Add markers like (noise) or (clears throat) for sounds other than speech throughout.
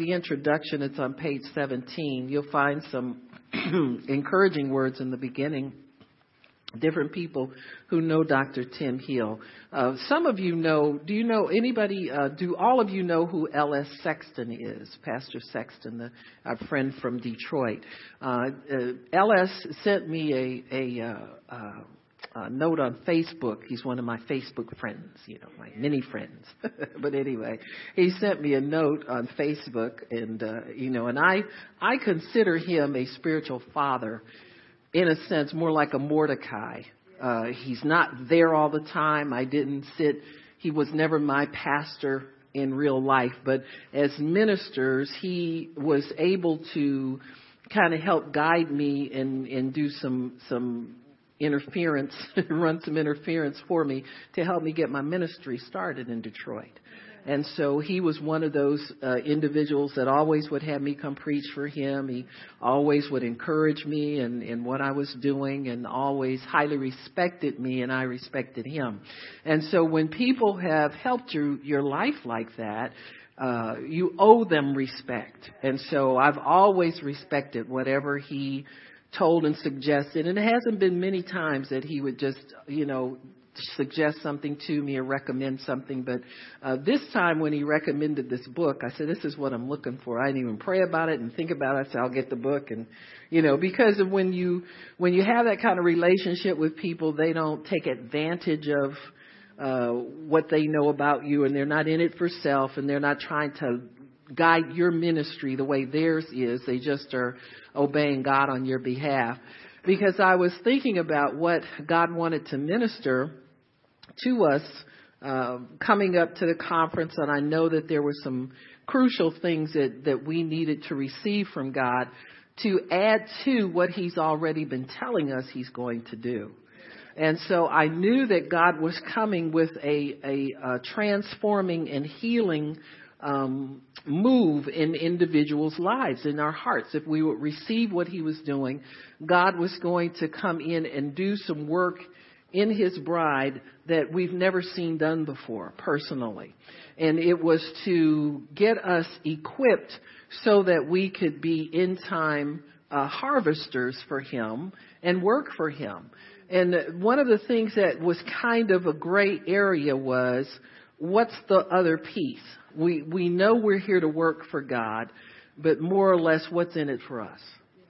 the introduction, it's on page 17. You'll find some (clears throat) encouraging words in the beginning different people who know Dr. Tim Hill. Uh, some of you know, do you know anybody, uh, do all of you know who L.S. Sexton is? Pastor Sexton, the, our friend from Detroit. Uh, L.S. sent me a, a, uh, uh, a note on Facebook. He's one of my Facebook friends, you know, my many friends. (laughs) but anyway, he sent me a note on Facebook and, uh, you know, and I, I consider him a spiritual father in a sense, more like a Mordecai. Uh, he's not there all the time. I didn't sit, he was never my pastor in real life, but as ministers, he was able to kind of help guide me and, and do some, some interference, (laughs) run some interference for me to help me get my ministry started in Detroit. And so he was one of those uh, individuals that always would have me come preach for him. He always would encourage me in, in what I was doing and always highly respected me and I respected him. And so when people have helped you, your life like that, uh, you owe them respect. And so I've always respected whatever he told and suggested. And it hasn't been many times that he would just, you know, suggest something to me or recommend something. But uh, this time when he recommended this book, I said, "This is what I'm looking for." I didn't even pray about it and think about it. I said, "I'll get the book." And you know, because of when you when you have that kind of relationship with people, they don't take advantage of uh, what they know about you, and they're not in it for self, and they're not trying to guide your ministry the way theirs is. They just are obeying God on your behalf because I was thinking about what God wanted to minister to us uh, coming up to the conference, and I know that there were some crucial things that, that we needed to receive from God to add to what He's already been telling us He's going to do. And so I knew that God was coming with a, a, a transforming and healing um, move in individuals' lives, in our hearts. If we would receive what He was doing, God was going to come in and do some work in His bride that we've never seen done before, personally. And it was to get us equipped so that we could be in time uh, harvesters for Him and work for Him. And one of the things that was kind of a gray area was what's the other piece? We, we know we're here to work for God, but more or less what's in it for us?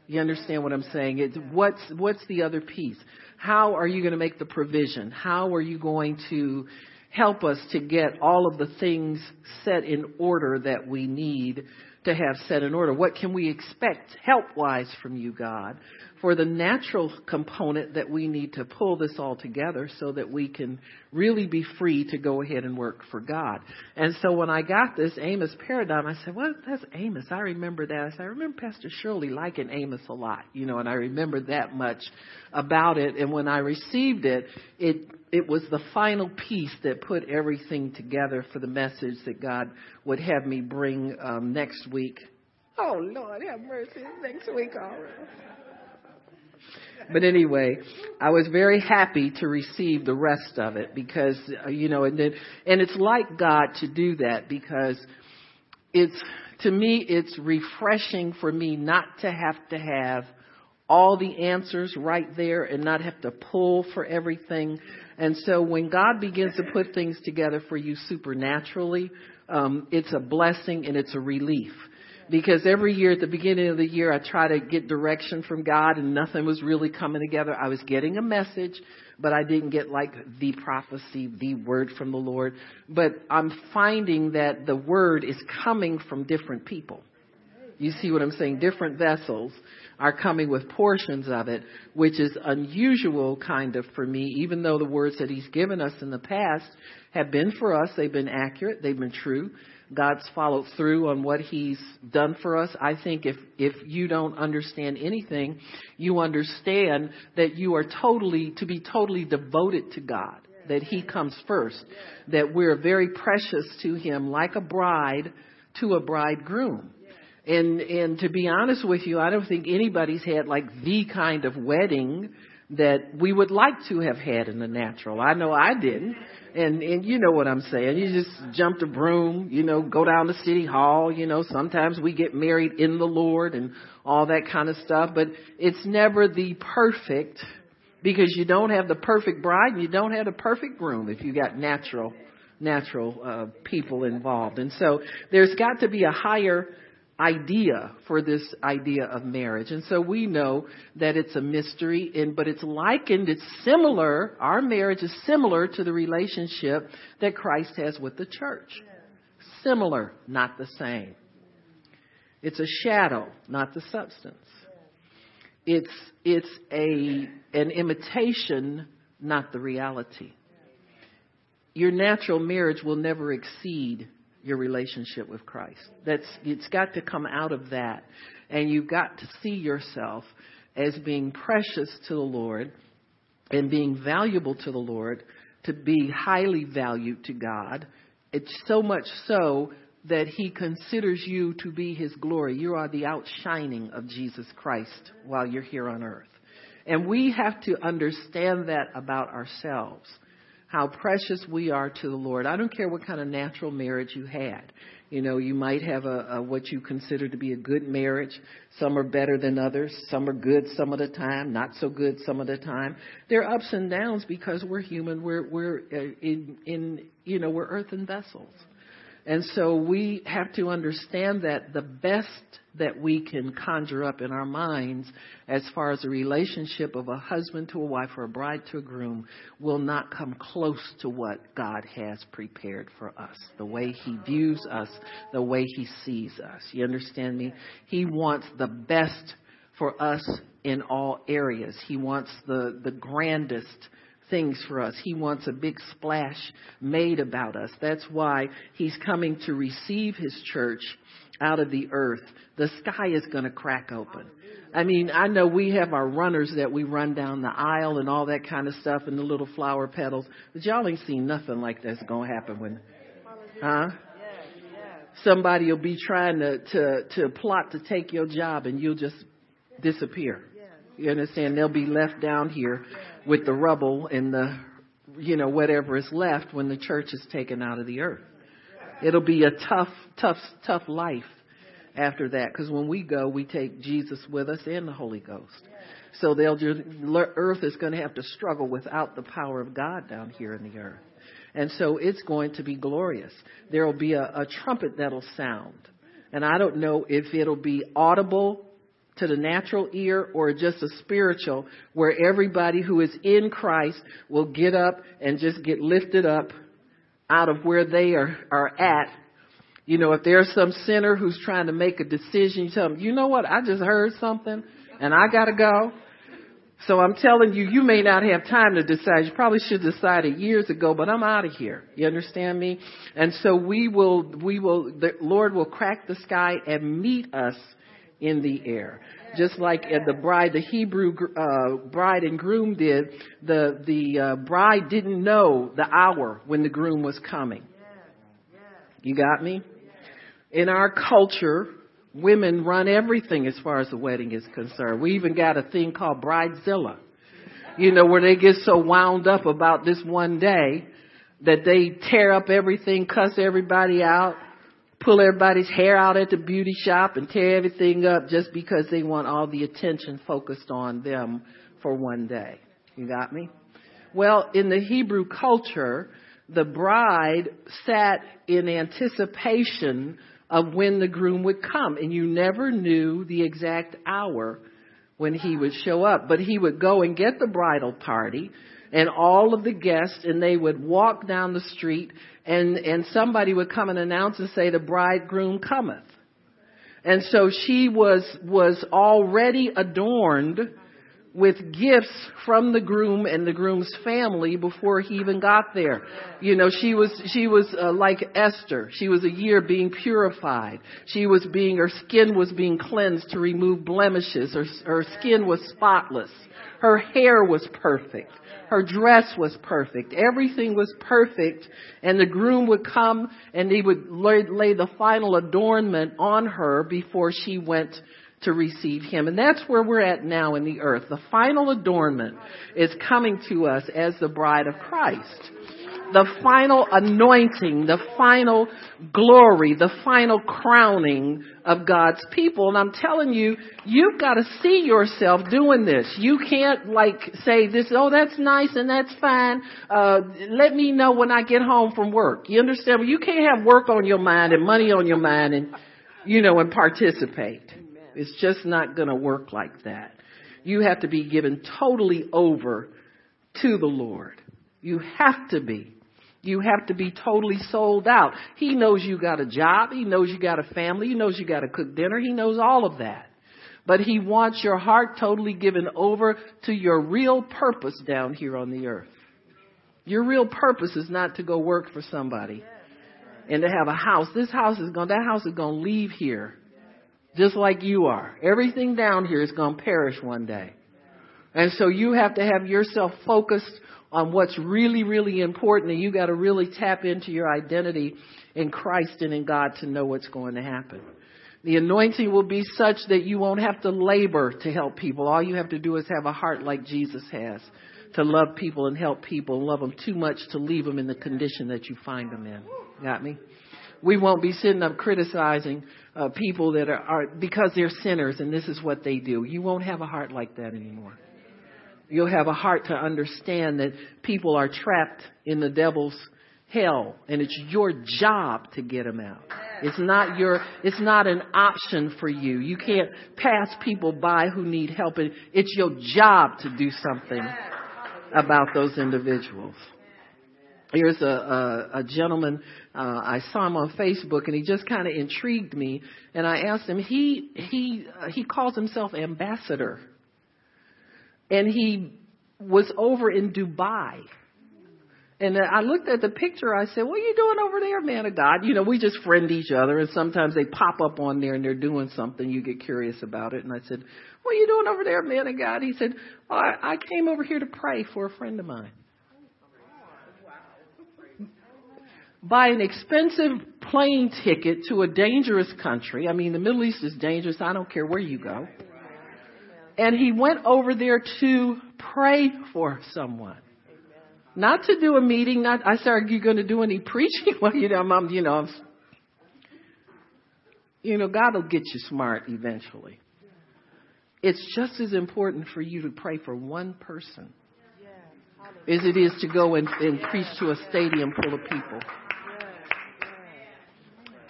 You understand what I'm saying? It's what's, what's the other piece? How are you going to make the provision? How are you going to help us to get all of the things set in order that we need to have set in order? What can we expect help wise from you, God? For the natural component that we need to pull this all together so that we can really be free to go ahead and work for God. And so when I got this Amos paradigm, I said, well, that's Amos. I remember that. I said, I remember Pastor Shirley liking Amos a lot, you know, and I remember that much about it. And when I received it, it, it was the final piece that put everything together for the message that God would have me bring um, next week. Oh Lord, have mercy. Next week already. But anyway, I was very happy to receive the rest of it because, uh, you know, and then, and it's like God to do that because it's, to me, it's refreshing for me not to have to have all the answers right there and not have to pull for everything. And so when God begins to put things together for you supernaturally, um, it's a blessing and it's a relief because every year at the beginning of the year I try to get direction from God and nothing was really coming together. I was getting a message, but I didn't get like the prophecy, the word from the Lord. But I'm finding that the word is coming from different people. You see what I'm saying? Different vessels are coming with portions of it, which is unusual kind of for me, even though the words that he's given us in the past have been for us. They've been accurate. They've been true. God's followed through on what He's done for us. I think if, if you don't understand anything, you understand that you are totally, to be totally devoted to God, that He comes first, that we're very precious to Him like a bride to a bridegroom. And, and to be honest with you, I don't think anybody's had like the kind of wedding that we would like to have had in the natural. I know I didn't. And and you know what I'm saying. You just jump the broom, you know, go down to city hall, you know, sometimes we get married in the Lord and all that kind of stuff, but it's never the perfect because you don't have the perfect bride and you don't have the perfect groom if you got natural natural uh, people involved. And so there's got to be a higher idea for this idea of marriage. And so we know that it's a mystery and but it's likened, it's similar, our marriage is similar to the relationship that Christ has with the church. Similar, not the same. It's a shadow, not the substance. It's it's a an imitation, not the reality. Your natural marriage will never exceed your relationship with Christ. That's it's got to come out of that. And you've got to see yourself as being precious to the Lord and being valuable to the Lord, to be highly valued to God. It's so much so that he considers you to be his glory. You are the outshining of Jesus Christ while you're here on earth. And we have to understand that about ourselves how precious we are to the Lord. I don't care what kind of natural marriage you had. You know, you might have a, a what you consider to be a good marriage. Some are better than others. Some are good some of the time, not so good some of the time. There are ups and downs because we're human. We're we're uh, in in you know we're earthen vessels. And so we have to understand that the best that we can conjure up in our minds as far as a relationship of a husband to a wife or a bride to a groom will not come close to what God has prepared for us. The way He views us, the way He sees us. You understand me? He wants the best for us in all areas. He wants the, the grandest things for us. He wants a big splash made about us. That's why he's coming to receive his church out of the earth. The sky is going to crack open. I mean, I know we have our runners that we run down the aisle and all that kind of stuff and the little flower petals, but y'all ain't seen nothing like that's going to happen when, huh? Somebody will be trying to, to, to plot to take your job and you'll just disappear. You understand? They'll be left down here with the rubble and the, you know, whatever is left when the church is taken out of the earth. It'll be a tough, tough, tough life after that because when we go, we take Jesus with us and the Holy Ghost. So they'll just, earth is going to have to struggle without the power of God down here in the earth. And so it's going to be glorious. There will be a, a trumpet that'll sound. And I don't know if it'll be audible to the natural ear or just a spiritual where everybody who is in Christ will get up and just get lifted up out of where they are, are at. You know, if there's some sinner who's trying to make a decision, you tell them, you know what, I just heard something and I gotta go. So I'm telling you, you may not have time to decide. You probably should have decided years ago, but I'm out of here. You understand me? And so we will, we will, the Lord will crack the sky and meet us in the air. Just like the bride, the Hebrew uh, bride and groom did, the the uh, bride didn't know the hour when the groom was coming. You got me? In our culture, women run everything as far as the wedding is concerned. We even got a thing called bridezilla. You know, where they get so wound up about this one day that they tear up everything, cuss everybody out, pull everybody's hair out at the beauty shop and tear everything up just because they want all the attention focused on them for one day. You got me? Well, in the Hebrew culture, the bride sat in anticipation of when the groom would come and you never knew the exact hour when he would show up, but he would go and get the bridal party and all of the guests and they would walk down the street and, and somebody would come and announce and say, the bridegroom cometh. And so she was, was already adorned with gifts from the groom and the groom's family before he even got there. You know, she was she was uh, like Esther. She was a year being purified. She was being her skin was being cleansed to remove blemishes. Her her skin was spotless. Her hair was perfect. Her dress was perfect. Everything was perfect. And the groom would come and he would lay, lay the final adornment on her before she went to receive Him. And that's where we're at now in the earth. The final adornment is coming to us as the bride of Christ the final anointing, the final glory, the final crowning of God's people. And I'm telling you, you've got to see yourself doing this. You can't like say this, oh, that's nice and that's fine. Uh, let me know when I get home from work. You understand? Well, You can't have work on your mind and money on your mind and, you know, and participate. It's just not going to work like that. You have to be given totally over to the Lord. You have to be. You have to be totally sold out. He knows you got a job. He knows you got a family. He knows you got to cook dinner. He knows all of that. But he wants your heart totally given over to your real purpose down here on the earth. Your real purpose is not to go work for somebody and to have a house. This house is going, that house is going to leave here just like you are. Everything down here is going to perish one day. And so you have to have yourself focused on what's really, really important, and you got to really tap into your identity in Christ and in God to know what's going to happen. The anointing will be such that you won't have to labor to help people. All you have to do is have a heart like Jesus has to love people and help people love them too much to leave them in the condition that you find them in. Got me? We won't be sitting up criticizing uh, people that are, are because they're sinners and this is what they do. You won't have a heart like that anymore. You'll have a heart to understand that people are trapped in the devil's hell and it's your job to get them out. It's not your, it's not an option for you. You can't pass people by who need help. It's your job to do something about those individuals. Here's a, a, a gentleman, uh, I saw him on Facebook and he just kind of intrigued me and I asked him, he, he, uh, he calls himself ambassador and he was over in Dubai. And I looked at the picture. I said, "What are you doing over there, man of God?" You know, we just friend each other, and sometimes they pop up on there and they're doing something. You get curious about it. And I said, "What are you doing over there, man of God?" He said, I, "I came over here to pray for a friend of mine." Buy an expensive plane ticket to a dangerous country. I mean, the Middle East is dangerous. I don't care where you go and he went over there to pray for someone. Not to do a meeting, not, I said, are you going to do any (laughs) preaching? well, you know, I'm, you know, you know, God will get you smart eventually. It's just as important for you to pray for one person as it is to go and, and preach to a stadium full of people.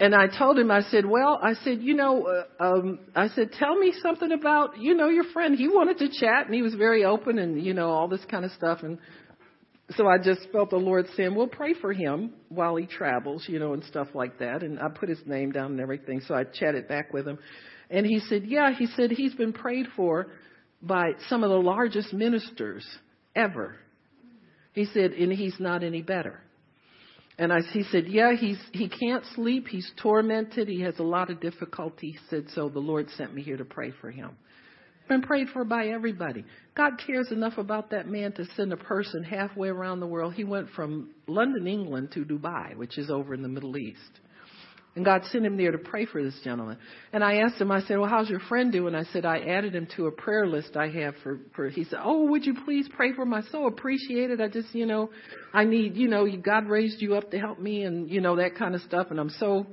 And I told him, I said, well, I said, you know, uh, um, I said, tell me something about, you know, your friend. He wanted to chat and he was very open and, you know, all this kind of stuff. And so I just felt the Lord saying, well, pray for him while he travels, you know, and stuff like that. And I put his name down and everything. So I chatted back with him. And he said, yeah, he said he's been prayed for by some of the largest ministers ever. He said, and he's not any better. And I, he said, yeah, he's, he can't sleep. He's tormented. He has a lot of difficulty. He said, so the Lord sent me here to pray for him. Been prayed for by everybody. God cares enough about that man to send a person halfway around the world. He went from London, England to Dubai, which is over in the Middle East. And God sent him there to pray for this gentleman. And I asked him, I said, well, how's your friend doing? I said, I added him to a prayer list I have for, for, he said, oh, would you please pray for him? I so appreciate it. I just, you know, I need, you know, God raised you up to help me and, you know, that kind of stuff. And I'm so,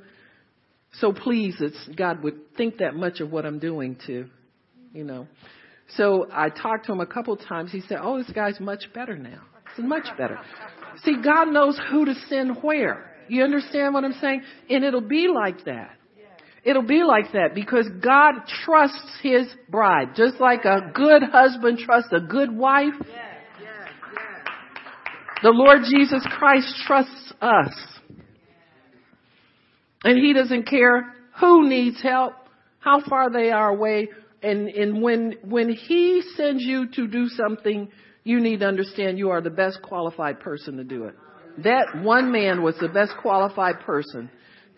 so pleased that God would think that much of what I'm doing to, you know. So I talked to him a couple times. He said, oh, this guy's much better now. He's much better. See, God knows who to send where. You understand what I'm saying? And it'll be like that. It'll be like that because God trusts His bride, just like a good husband trusts a good wife. The Lord Jesus Christ trusts us. And He doesn't care who needs help, how far they are away, and, and when, when He sends you to do something, you need to understand you are the best qualified person to do it. That one man was the best qualified person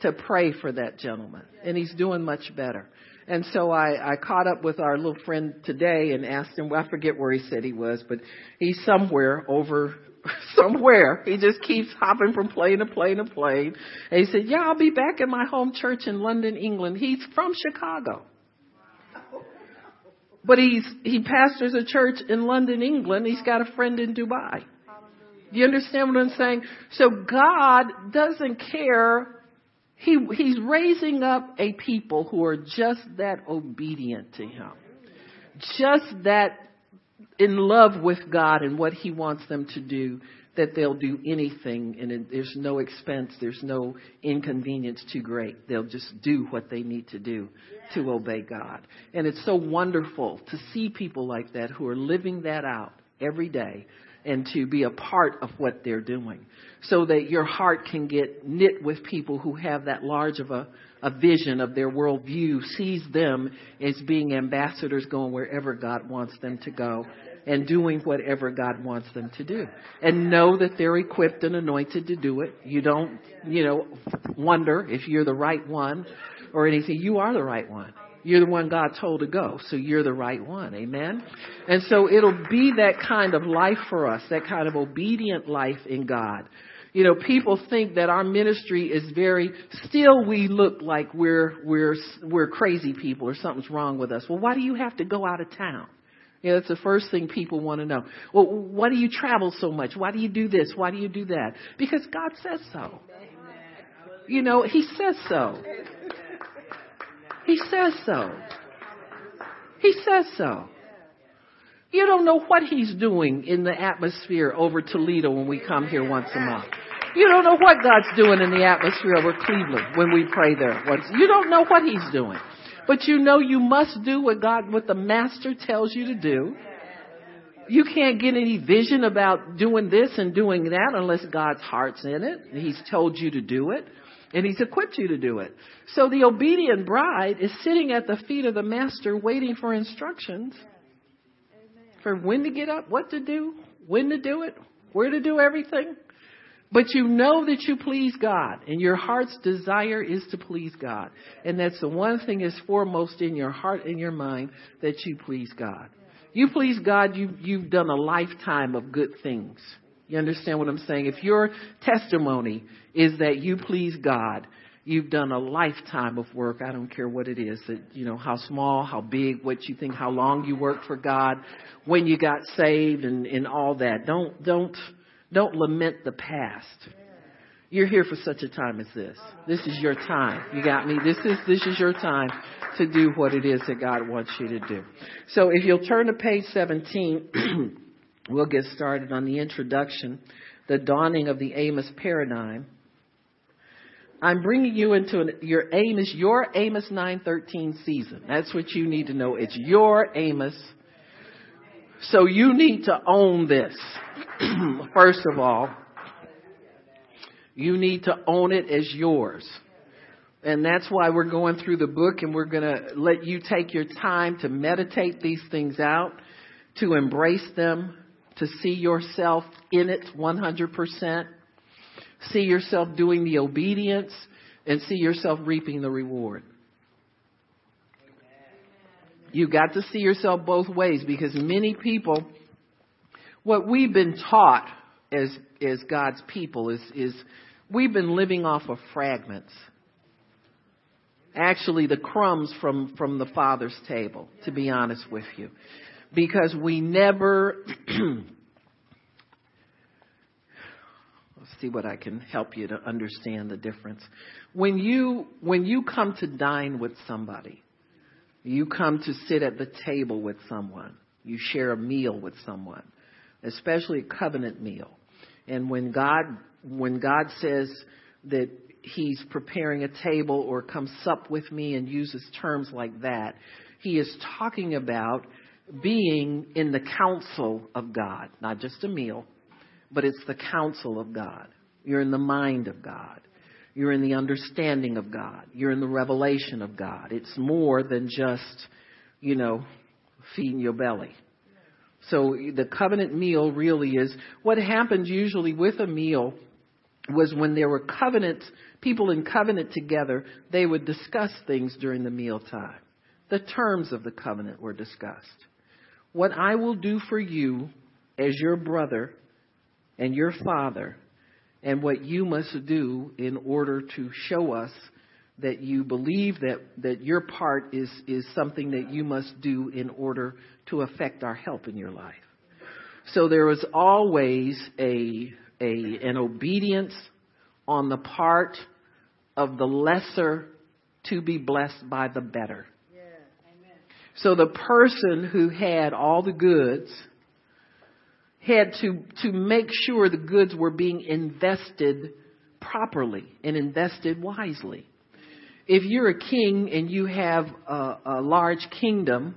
to pray for that gentleman, and he's doing much better. And so I, I caught up with our little friend today and asked him, well, I forget where he said he was, but he's somewhere over (laughs) somewhere. He just keeps hopping from plane to plane to plane. And he said, yeah, I'll be back in my home church in London, England. He's from Chicago. but he's he pastors a church in London, England. He's got a friend in Dubai. Do you understand what I'm saying? So God doesn't care. He he's raising up a people who are just that obedient to him. Just that in love with God and what he wants them to do that they'll do anything and it, there's no expense, there's no inconvenience too great. They'll just do what they need to do to obey God. And it's so wonderful to see people like that who are living that out every day and to be a part of what they're doing so that your heart can get knit with people who have that large of a, a vision of their worldview, sees them as being ambassadors going wherever God wants them to go and doing whatever God wants them to do. And know that they're equipped and anointed to do it. You don't, you know, wonder if you're the right one or anything. You are the right one. You're the one God told to go, so you're the right one. Amen? And so it'll be that kind of life for us, that kind of obedient life in God. You know, people think that our ministry is very, still we look like we're, we're, we're crazy people or something's wrong with us. Well, why do you have to go out of town? Yeah, that's the first thing people want to know. Well, why do you travel so much? Why do you do this? Why do you do that? Because God says so. You know, He says so. He says so. He says so. You don't know what He's doing in the atmosphere over Toledo when we come here once a month. You don't know what God's doing in the atmosphere over Cleveland when we pray there. Once. You don't know what He's doing. But you know you must do what God, what the master tells you to do. You can't get any vision about doing this and doing that unless God's heart's in it. And He's told you to do it and he's equipped you to do it. So the obedient bride is sitting at the feet of the master waiting for instructions for when to get up, what to do, when to do it, where to do everything. But you know that you please God, and your heart's desire is to please God. And that's the one thing is foremost in your heart and your mind that you please God. You please God, you, you've done a lifetime of good things. You understand what I'm saying? If your testimony is that you please God, you've done a lifetime of work. I don't care what it is, that, you know, how small, how big, what you think, how long you worked for God, when you got saved and, and all that. Don't, don't, don't lament the past. You're here for such a time as this. This is your time. You got me? This is, this is your time to do what it is that God wants you to do. So if you'll turn to page 17, (clears throat) we'll get started on the introduction, the dawning of the Amos paradigm. I'm bringing you into an, your Amos, your Amos 913 season. That's what you need to know. It's your Amos. So you need to own this. (clears throat) First of all, you need to own it as yours. And that's why we're going through the book and we're going to let you take your time to meditate these things out, to embrace them, to see yourself in it 100%, see yourself doing the obedience, and see yourself reaping the reward. You got to see yourself both ways because many people what we've been taught as as God's people is is we've been living off of fragments. Actually, the crumbs from from the Father's table, to be honest with you, because we never. Let's see what I can help you to understand the difference. When you when you come to dine with somebody, you come to sit at the table with someone. You share a meal with someone especially a covenant meal. And when God, when God says that he's preparing a table or come sup with me and uses terms like that, he is talking about being in the counsel of God, not just a meal, but it's the counsel of God. You're in the mind of God. You're in the understanding of God. You're in the revelation of God. It's more than just, you know, feeding your belly. So the covenant meal really is what happens usually with a meal was when there were covenant people in covenant together, they would discuss things during the mealtime. The terms of the covenant were discussed. What I will do for you as your brother and your father, and what you must do in order to show us that you believe that, that your part is, is something that you must do in order to affect our help in your life. So there was always a, a, an obedience on the part of the lesser to be blessed by the better. So the person who had all the goods had to, to make sure the goods were being invested properly and invested wisely. If you're a king and you have a, a large kingdom,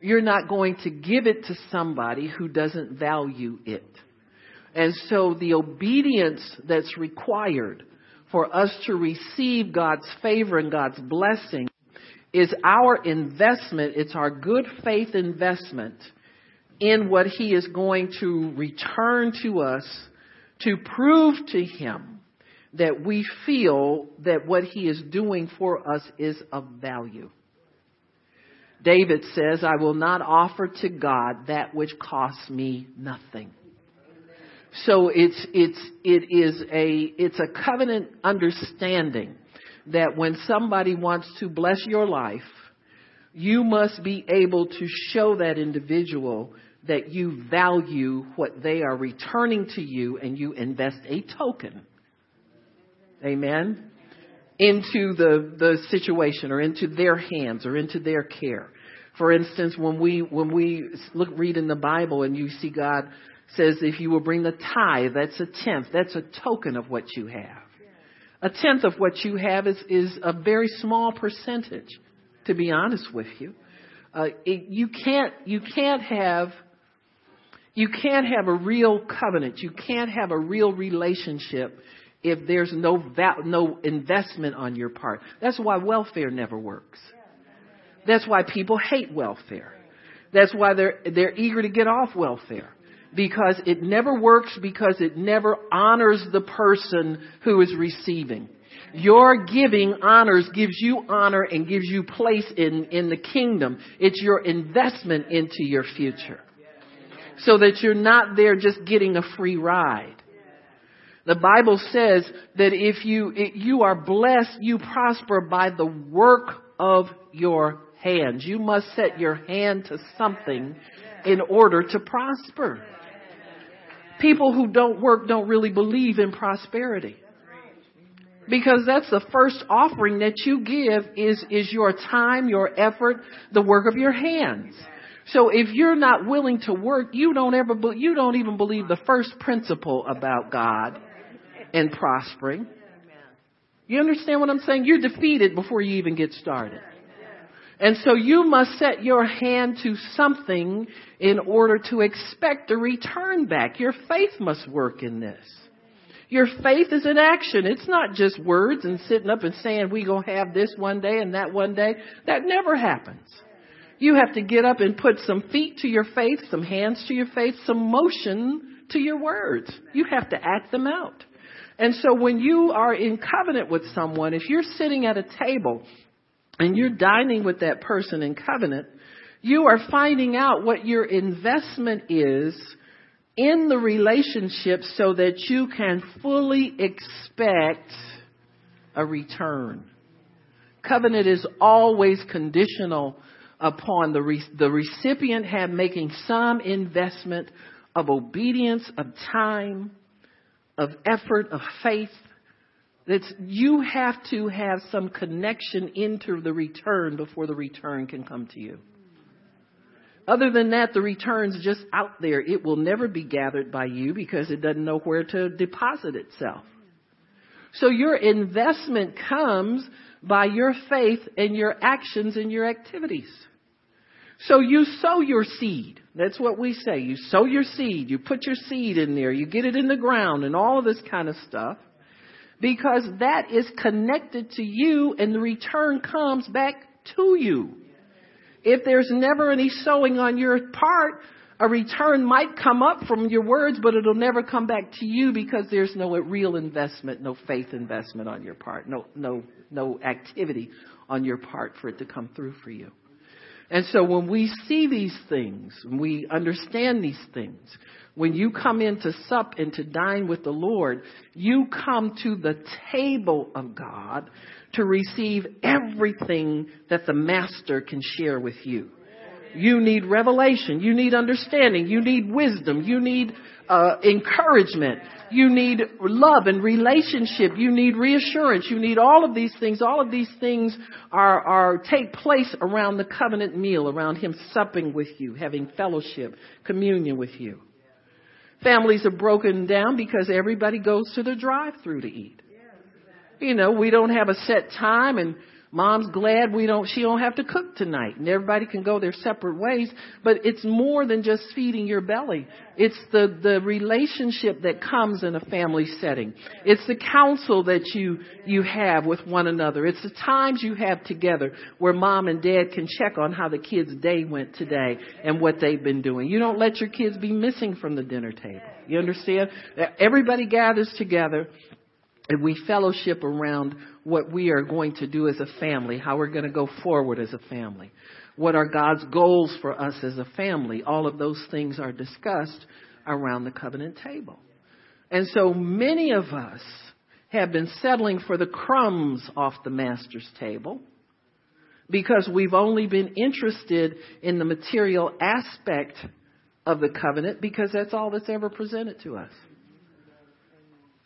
you're not going to give it to somebody who doesn't value it. And so the obedience that's required for us to receive God's favor and God's blessing is our investment. It's our good faith investment in what He is going to return to us to prove to Him that we feel that what He is doing for us is of value. David says, I will not offer to God that which costs me nothing. So it's, it's, it is a, it's a covenant understanding that when somebody wants to bless your life, you must be able to show that individual that you value what they are returning to you and you invest a token. Amen. Into the, the situation or into their hands or into their care. For instance, when we, when we look, read in the Bible and you see God says if you will bring the tithe, that's a tenth. That's a token of what you have. A tenth of what you have is, is a very small percentage, to be honest with you. Uh, it, you can't, you can't have, you can't have a real covenant. You can't have a real relationship if there's no val- no investment on your part. That's why welfare never works. That's why people hate welfare. That's why they're they're eager to get off welfare because it never works because it never honors the person who is receiving. Your giving honors, gives you honor and gives you place in, in the kingdom. It's your investment into your future. So that you're not there just getting a free ride. The Bible says that if you, if you are blessed, you prosper by the work of your hands. You must set your hand to something in order to prosper people who don't work don't really believe in prosperity. Because that's the first offering that you give is, is your time, your effort, the work of your hands. So if you're not willing to work, you don't ever, you don't even believe the first principle about God and prospering. You understand what I'm saying? You're defeated before you even get started. And so you must set your hand to something in order to expect a return back. Your faith must work in this. Your faith is an action. It's not just words and sitting up and saying we gonna have this one day and that one day. That never happens. You have to get up and put some feet to your faith, some hands to your faith, some motion to your words. You have to act them out. And so when you are in covenant with someone, if you're sitting at a table and you're dining with that person in covenant, you are finding out what your investment is in the relationship so that you can fully expect a return. Covenant is always conditional upon the, re- the recipient have making some investment of obedience, of time, of effort, of faith, it's, you have to have some connection into the return before the return can come to you. Other than that, the return's just out there. It will never be gathered by you because it doesn't know where to deposit itself. So your investment comes by your faith and your actions and your activities. So you sow your seed. That's what we say. You sow your seed. You put your seed in there. You get it in the ground and all of this kind of stuff because that is connected to you and the return comes back to you. If there's never any sowing on your part, a return might come up from your words, but it'll never come back to you because there's no real investment, no faith investment on your part, no, no, no activity on your part for it to come through for you. And so when we see these things, we understand these things, when you come in to sup and to dine with the Lord, you come to the table of God to receive everything that the Master can share with you. You need revelation. You need understanding. You need wisdom. You need uh, encouragement. You need love and relationship. You need reassurance. You need all of these things. All of these things are, are take place around the covenant meal, around Him supping with you, having fellowship, communion with you. Families are broken down because everybody goes to the drive-through to eat. You know, we don't have a set time and Mom's glad we don't, she don't have to cook tonight and everybody can go their separate ways, but it's more than just feeding your belly. It's the, the relationship that comes in a family setting. It's the counsel that you, you have with one another. It's the times you have together where mom and dad can check on how the kids' day went today and what they've been doing. You don't let your kids be missing from the dinner table. You understand? Everybody gathers together and we fellowship around what we are going to do as a family, how we're going to go forward as a family, what are God's goals for us as a family. All of those things are discussed around the covenant table. And so many of us have been settling for the crumbs off the master's table because we've only been interested in the material aspect of the covenant because that's all that's ever presented to us.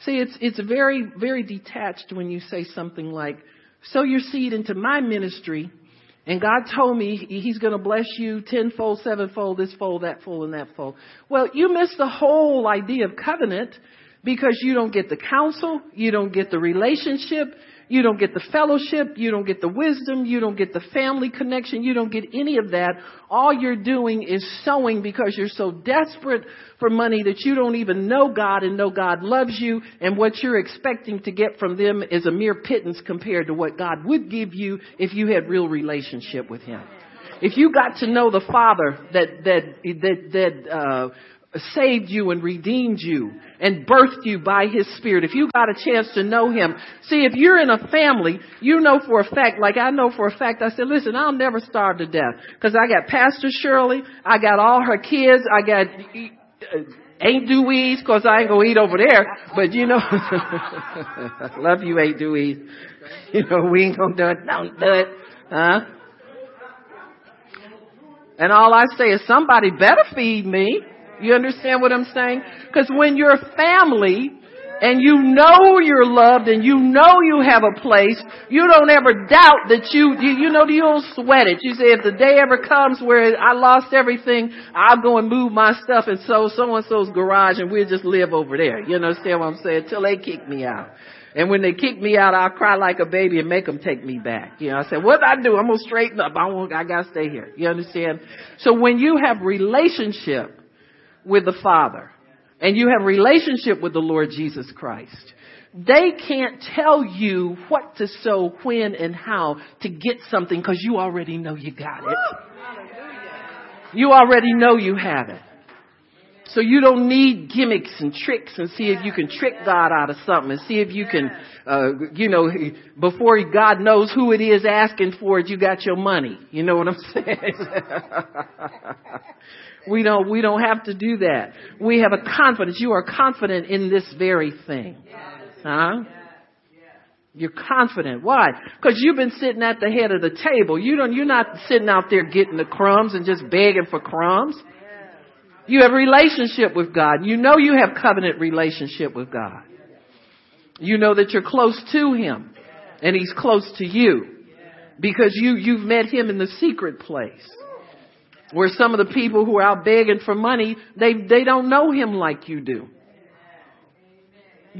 See, it's, it's very, very detached when you say something like, sow your seed into my ministry, and God told me He's going to bless you tenfold, sevenfold, this fold, that fold, and that fold. Well, you miss the whole idea of covenant because you don't get the counsel, you don't get the relationship, you don't get the fellowship. You don't get the wisdom. You don't get the family connection. You don't get any of that. All you're doing is sowing because you're so desperate for money that you don't even know God and know God loves you. And what you're expecting to get from them is a mere pittance compared to what God would give you if you had real relationship with Him. If you got to know the Father that, that, that, that, uh, saved you and redeemed you and birthed you by his spirit, if you got a chance to know him, see, if you're in a family, you know for a fact, like I know for a fact, I said, listen, I'll never starve to death because I got Pastor Shirley, I got all her kids, I got uh, Aunt Dewey's because I ain't gonna eat over there, but you know, (laughs) love you, Aunt Dewey's. You know, we ain't gonna do it. Don't do it, huh? And all I say is somebody better feed me. You understand what I'm saying? Because when you're family and you know you're loved and you know you have a place, you don't ever doubt that you, you, you know, you don't sweat it. You say if the day ever comes where I lost everything, I'll go and move my stuff and so so and so's garage and we'll just live over there. You understand what I'm saying? Till they kick me out. And when they kick me out, I'll cry like a baby and make them take me back. You know, I said, what I do? I'm gonna straighten up. I won't, I gotta stay here. You understand? So when you have relationship, with the Father and you have relationship with the Lord Jesus Christ, they can't tell you what to sow, when, and how to get something because you already know you got it. You already know you have it. So you don't need gimmicks and tricks and see if you can trick God out of something and see if you can, uh, you know, before God knows who it is asking for it, you got your money. You know what I'm (laughs) saying? We don't, we don't have to do that. We have a confidence. You are confident in this very thing. Huh? You're confident. Why? Because you've been sitting at the head of the table. You don't, you're not sitting out there getting the crumbs and just begging for crumbs. You have relationship with God. You know you have covenant relationship with God. You know that you're close to Him and He's close to you because you, you've met Him in the secret place. Where some of the people who are out begging for money, they, they don't know him like you do.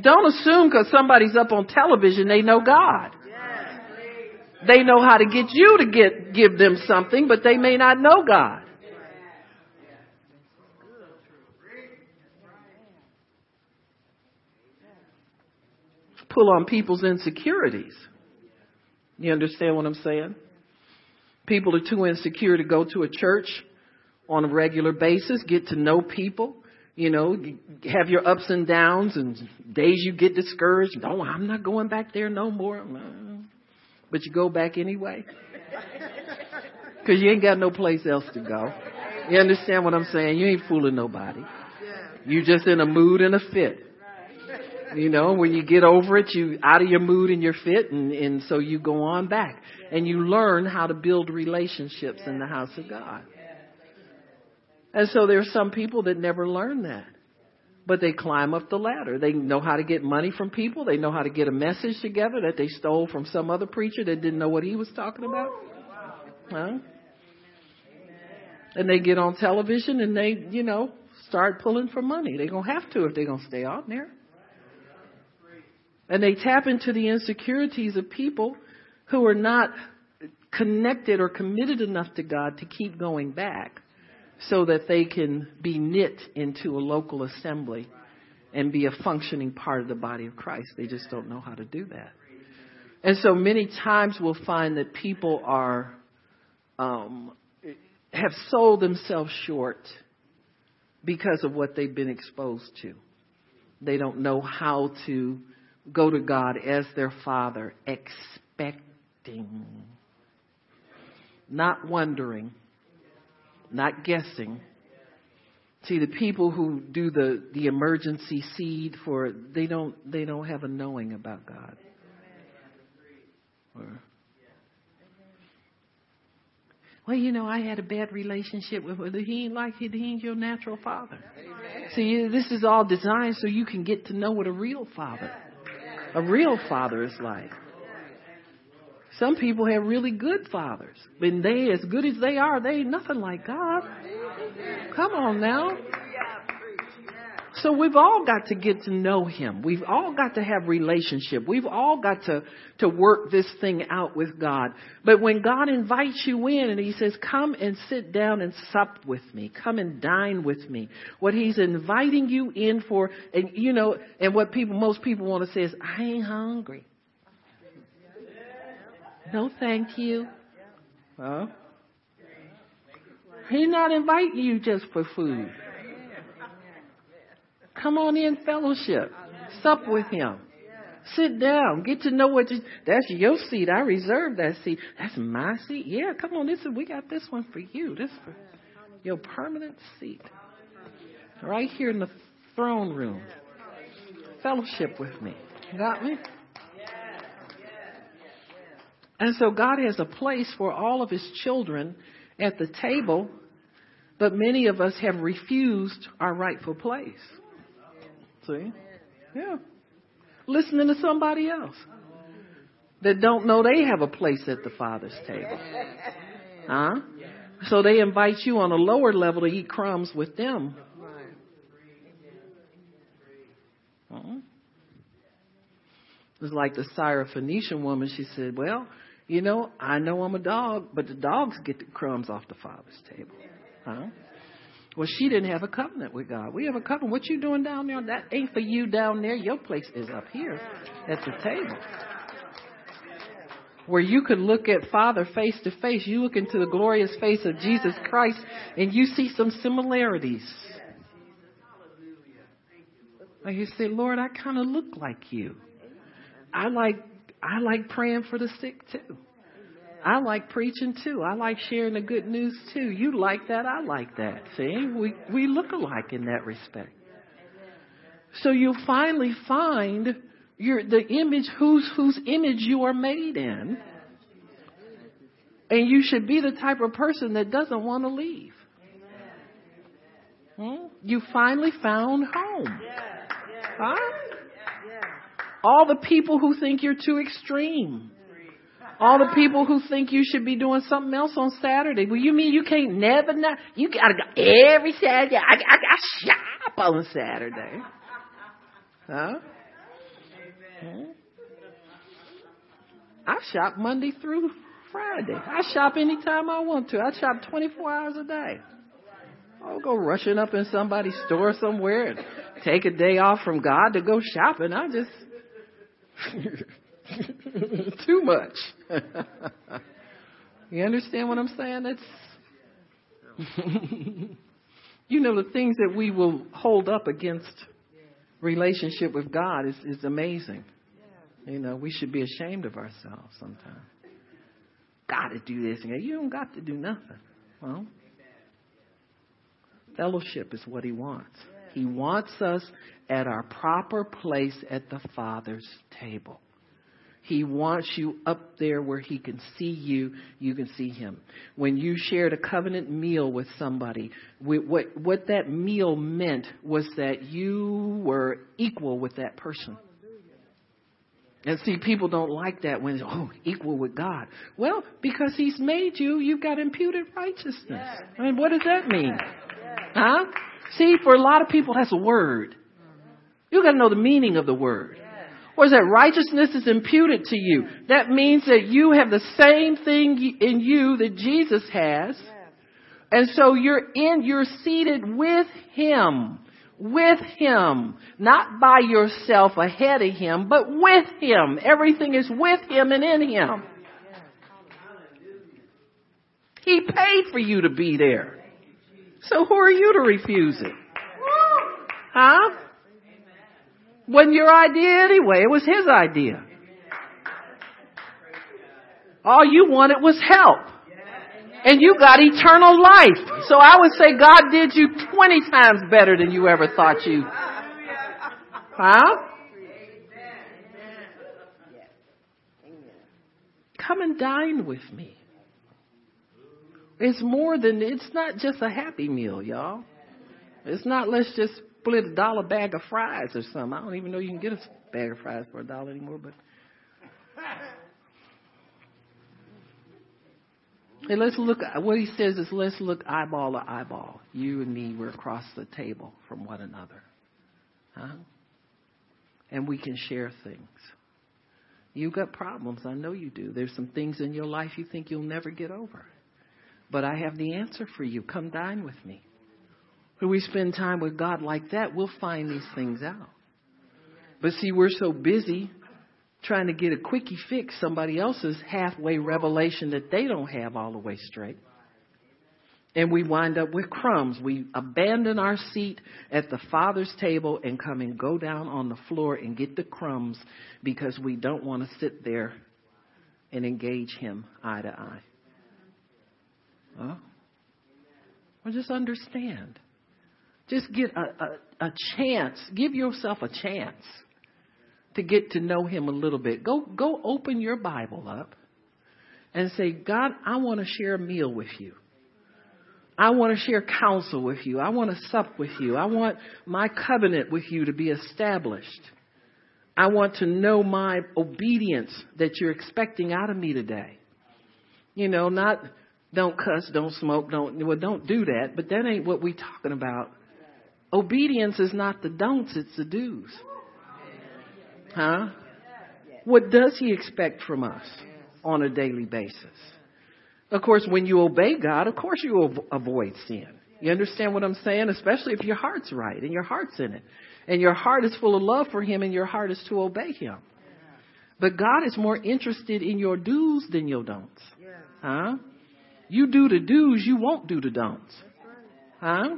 Don't assume because somebody's up on television they know God. They know how to get you to get, give them something, but they may not know God. Pull on people's insecurities. You understand what I'm saying? People are too insecure to go to a church on a regular basis, get to know people, you know, have your ups and downs and days you get discouraged. No, I'm not going back there no more. But you go back anyway. Because you ain't got no place else to go. You understand what I'm saying? You ain't fooling nobody. You just in a mood and a fit. You know, when you get over it, you out of your mood and your fit, and, and so you go on back and you learn how to build relationships in the house of God. And so there are some people that never learn that. But they climb up the ladder. They know how to get money from people. They know how to get a message together that they stole from some other preacher that didn't know what he was talking about. Huh? And they get on television and they, you know, start pulling for money. They're going to have to if they're going to stay on there. And they tap into the insecurities of people who are not connected or committed enough to God to keep going back so that they can be knit into a local assembly and be a functioning part of the body of Christ. They just don't know how to do that. And so many times we'll find that people are um, have sold themselves short because of what they've been exposed to. They don't know how to go to God as their Father, expecting, not wondering, not guessing. See, the people who do the, the emergency seed for they don't they don't have a knowing about God. Or, well, you know, I had a bad relationship with him. He ain't like he, he ain't your natural father. Amen. See, this is all designed so you can get to know what a real father, a real father is like. Some people have really good fathers, but they, as good as they are, they ain't nothing like God. Come on now. So we've all got to get to know him. We've all got to have relationship. We've all got to, to work this thing out with God. But when God invites you in and he says, come and sit down and sup with me. Come and dine with me. What he's inviting you in for, and you know, and what people, most people want to say is, I ain't hungry. No, thank you. Huh? He's not inviting you just for food. Come on in fellowship. Sup with him. Sit down. Get to know what you, that's your seat. I reserved that seat. That's my seat. Yeah, come on. This is, we got this one for you. This for your permanent seat. Right here in the throne room. Fellowship with me. Got me? And so God has a place for all of his children at the table, but many of us have refused our rightful place. See? Yeah. Listening to somebody else that don't know they have a place at the Father's table. Huh? So they invite you on a lower level to eat crumbs with them. Uh-huh. It's like the Syrophoenician woman. She said, Well, you know, I know I'm a dog, but the dogs get the crumbs off the Father's table. Huh? Well, she didn't have a covenant with God. We have a covenant. What you doing down there? That ain't for you down there. Your place is up here at the table. Where you could look at Father face to face. You look into the glorious face of Jesus Christ and you see some similarities. Like you say, Lord, I kind of look like you. I like, I like praying for the sick too. I like preaching too. I like sharing the good news too. You like that, I like that. See, we we look alike in that respect. So you finally find your the image whose whose image you are made in. And you should be the type of person that doesn't want to leave. Hmm? You finally found home. Huh? All the people who think you're too extreme. All the people who think you should be doing something else on Saturday. Well, you mean you can't never not? You gotta go every Saturday. I, I, I shop on Saturday. Huh? Hmm? I shop Monday through Friday. I shop anytime I want to. I shop 24 hours a day. I'll go rushing up in somebody's store somewhere and take a day off from God to go shopping. I just (laughs) (laughs) Too much. (laughs) you understand what I'm saying? That's (laughs) you know the things that we will hold up against relationship with God is, is amazing. You know, we should be ashamed of ourselves sometimes. got to do this. You don't got to do nothing. Well, fellowship is what he wants. He wants us at our proper place at the Father's table. He wants you up there where he can see you, you can see him. When you shared a covenant meal with somebody, what, what that meal meant was that you were equal with that person. And see, people don't like that when, oh, equal with God. Well, because He's made you, you've got imputed righteousness. I mean, what does that mean? Huh? See, for a lot of people, that's a word. You got to know the meaning of the word. Is that righteousness is imputed to you? That means that you have the same thing in you that Jesus has. And so you're in, you're seated with Him with Him, not by yourself ahead of Him, but with Him. Everything is with Him and in Him. He paid for you to be there. So who are you to refuse it? Huh? Wasn't your idea anyway. It was His idea. All you wanted was help and you got eternal life. So I would say God did you 20 times better than you ever thought you. Huh? Come and dine with me. It's more than, it's not just a happy meal, y'all. It's not let's just split a dollar bag of fries or something. I don't even know you can get a bag of fries for a dollar anymore, but And let's look, what he says is let's look eyeball to eyeball. You and me, we're across the table from one another. Huh? And we can share things. You've got problems. I know you do. There's some things in your life you think you'll never get over. But I have the answer for you. Come dine with me. When we spend time with God like that, we'll find these things out. But see, we're so busy trying to get a quickie fix somebody else's halfway revelation that they don't have all the way straight. And we wind up with crumbs. We abandon our seat at the Father's table and come and go down on the floor and get the crumbs because we don't want to sit there and engage Him eye to eye. Huh? Well, just understand. Just get a, a, a chance. Give yourself a chance to get to know him a little bit, go go open your Bible up and say, God, I want to share a meal with you. I want to share counsel with you. I want to sup with you. I want my covenant with you to be established. I want to know my obedience that you're expecting out of me today. You know, not don't cuss, don't smoke, don't well, don't do that. But that ain't what we talking about. Obedience is not the don'ts; it's the do's. Huh? What does he expect from us on a daily basis? Of course, when you obey God, of course you avoid sin. You understand what I'm saying? Especially if your heart's right and your heart's in it. And your heart is full of love for Him and your heart is to obey Him. But God is more interested in your do's than your don'ts. Huh? You do the do's, you won't do the don'ts. Huh?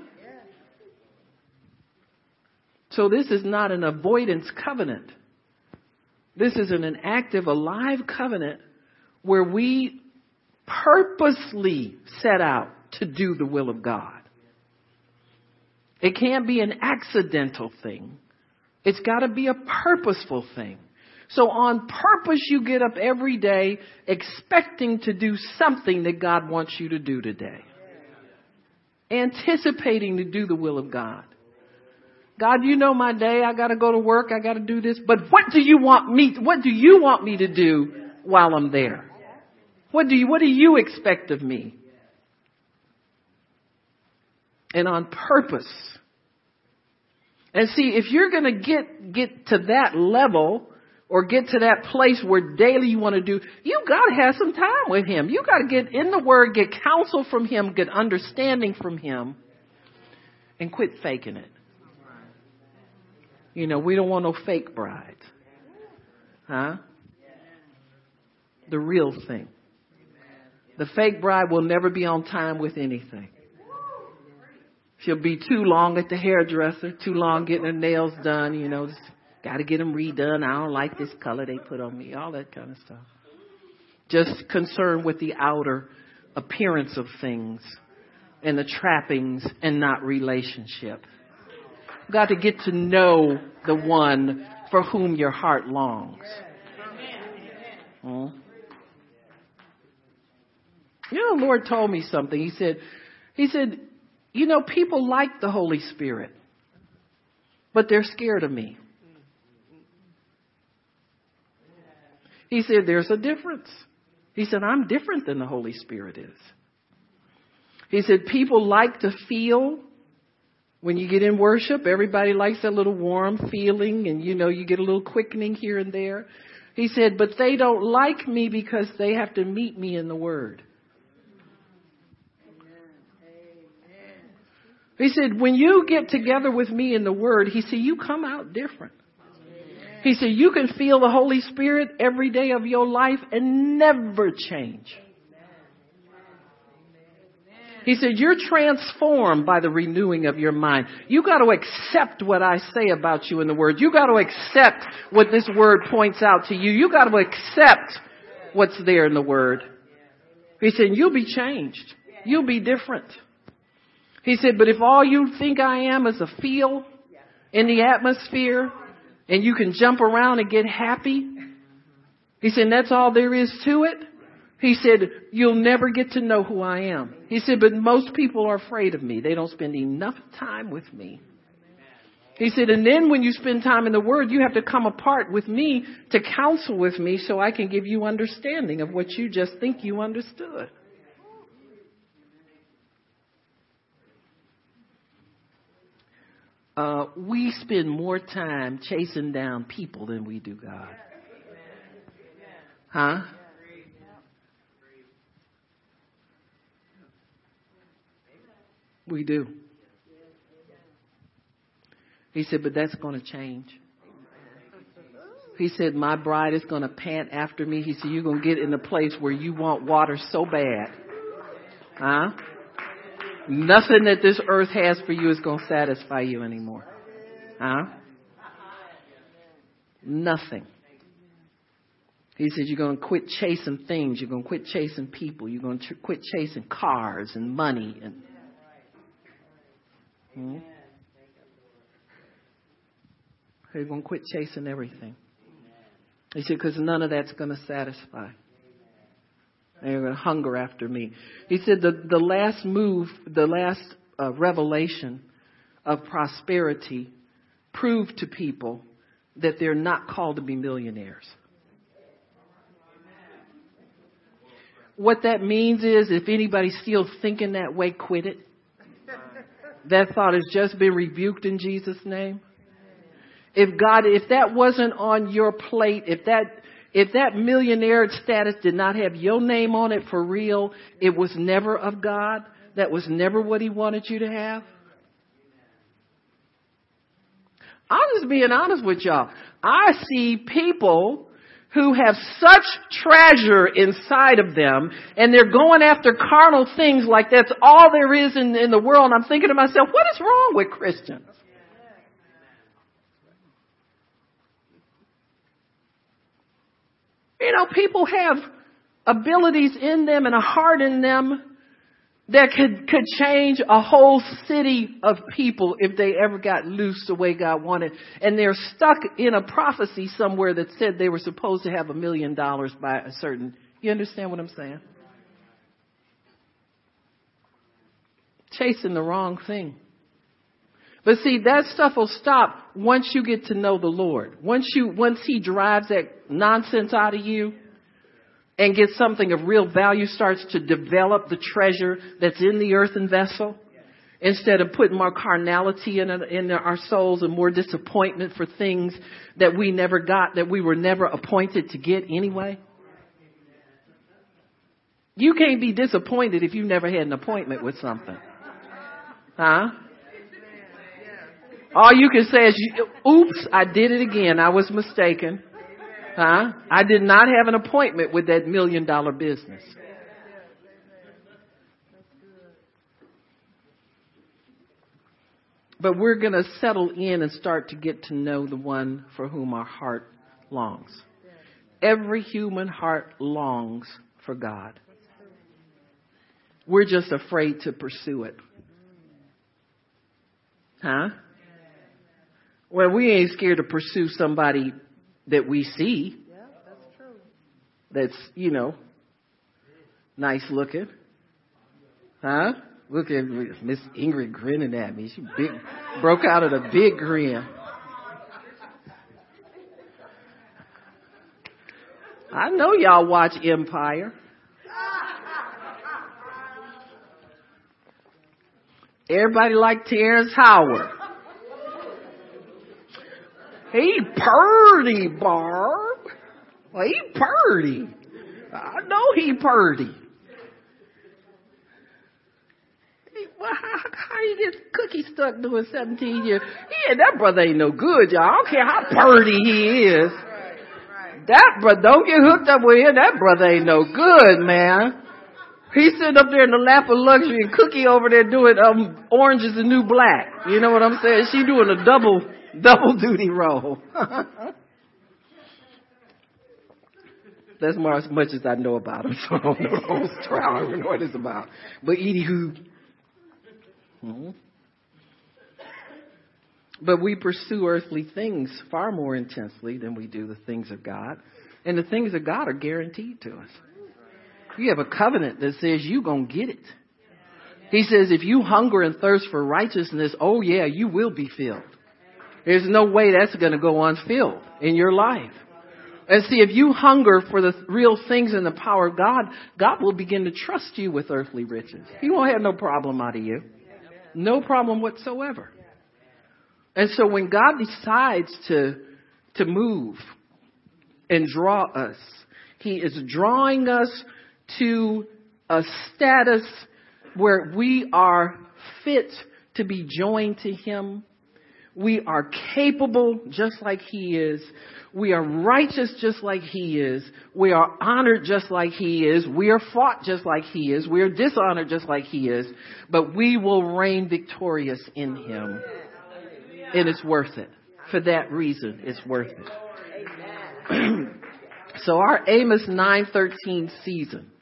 So this is not an avoidance covenant. This is an active, alive covenant where we purposely set out to do the will of God. It can't be an accidental thing. It's got to be a purposeful thing. So on purpose, you get up every day expecting to do something that God wants you to do today. Anticipating to do the will of God. God, you know my day. I got to go to work. I got to do this. But what do you want me? What do you want me to do while I'm there? What do you, what do you expect of me? And on purpose. And see, if you're to get, get to that level or get to that place where daily you want to do, you got to have some time with Him. You got to get in the Word, get counsel from Him, get understanding from Him, and quit faking it. You know, we don't want no fake brides. Huh? The real thing. The fake bride will never be on time with anything. She'll be too long at the hairdresser, too long getting her nails done, you know, got to get them redone. I don't like this color they put on me, all that kind of stuff. just concerned with the outer appearance of things and the trappings and not relationship. Got to get to know the one for whom your heart longs. Hmm? You know, the Lord told me something. He said, He said, you know, people like the Holy Spirit, but they're scared of me. He said, there's a difference. He said, I'm different than the Holy Spirit is. He said, people like to feel when you get in worship, everybody likes that little warm feeling and you know, you get a little quickening here and there. He said, but they don't like me because they have to meet me in the Word. He said, when you get together with me in the Word, he said, you come out different. He said, you can feel the Holy Spirit every day of your life and never change. He said, you're transformed by the renewing of your mind. You got to accept what I say about you in the Word. You got to accept what this Word points out to you. You got to accept what's there in the Word. He said, you'll be changed. You'll be different. He said, but if all you think I am is a feel in the atmosphere and you can jump around and get happy, he said, that's all there is to it. He said, you'll never get to know who I am. He said, but most people are afraid of me. They don't spend enough time with me. He said, and then when you spend time in the Word, you have to come apart with me to counsel with me so I can give you understanding of what you just think you understood. Uh, we spend more time chasing down people than we do God. Huh? We do. He said, but that's going to change. He said, my bride is going to pant after me. He said, you're going to get in a place where you want water so bad. Huh? Nothing that this earth has for you is going to satisfy you anymore. Huh? Nothing. He says you're going to quit chasing things. You're going to quit chasing people. You're going to ch- quit chasing cars and money and. Hmm? You're going to quit chasing everything. He said because none of that's going to satisfy. They're going to hunger after me. He said the, the last move, the last uh, revelation of prosperity proved to people that they're not called to be millionaires. What that means is if anybody's still thinking that way, quit it. That thought has just been rebuked in Jesus' name. If God, if that wasn't on your plate, if that if that millionaire status did not have your name on it for real, it was never of God. That was never what He wanted you to have. I'm just being honest with y'all. I see people who have such treasure inside of them and they're going after carnal things like that's all there is in, in the world. And I'm thinking to myself, what is wrong with Christians? You know, people have abilities in them and a heart in them that could, could change a whole city of people if they ever got loose the way God wanted. And they're stuck in a prophecy somewhere that said they were supposed to have a million dollars by a certain, you understand what I'm saying? Chasing the wrong thing. But see, that stuff will stop once you get to know the Lord. Once you, once He drives that nonsense out of you and get something of real value, starts to develop the treasure that's in the earthen vessel, instead of putting more carnality in, in our souls and more disappointment for things that we never got, that we were never appointed to get anyway. You can't be disappointed if you never had an appointment with something. Huh? All you can say is, oops, I did it again. I was mistaken. Huh? I did not have an appointment with that million dollar business. But we're going to settle in and start to get to know the one for whom our heart longs. Every human heart longs for God. We're just afraid to pursue it. Huh? Well, we ain't scared to pursue somebody that we see. Yeah, that's true. That's, you know, nice looking. Huh? Look at Miss Ingrid grinning at me. She big, broke out of a big grin. I know y'all watch Empire. Everybody like Terrence Howard. He purdy, Barb. Well, he purdy. I know he purdy. Well, how, how you get cookie stuck doing 17 years? Yeah, that brother ain't no good, y'all. I don't care how purdy he is. That brother, don't get hooked up with him. That brother ain't no good, man. He's sitting up there in the lap of luxury and Cookie over there doing um is the new black. You know what I'm saying? She doing a double (laughs) double duty role. That's more as much as I know about him, so I don't know. I don't know what it's about. But Edie who hmm But we pursue earthly things far more intensely than we do the things of God. And the things of God are guaranteed to us. You have a covenant that says you're going to get it. He says if you hunger and thirst for righteousness, oh yeah, you will be filled. There's no way that's going to go unfilled in your life. And see, if you hunger for the real things and the power of God, God will begin to trust you with earthly riches. He won't have no problem out of you. No problem whatsoever. And so when God decides to, to move and draw us, He is drawing us to a status where we are fit to be joined to Him. We are capable just like He is. We are righteous just like He is. We are honored just like He is. We are fought just like He is. We are dishonored just like He is. But we will reign victorious in Him. And it's worth it. For that reason, it's worth it. (clears throat) so our Amos 913 season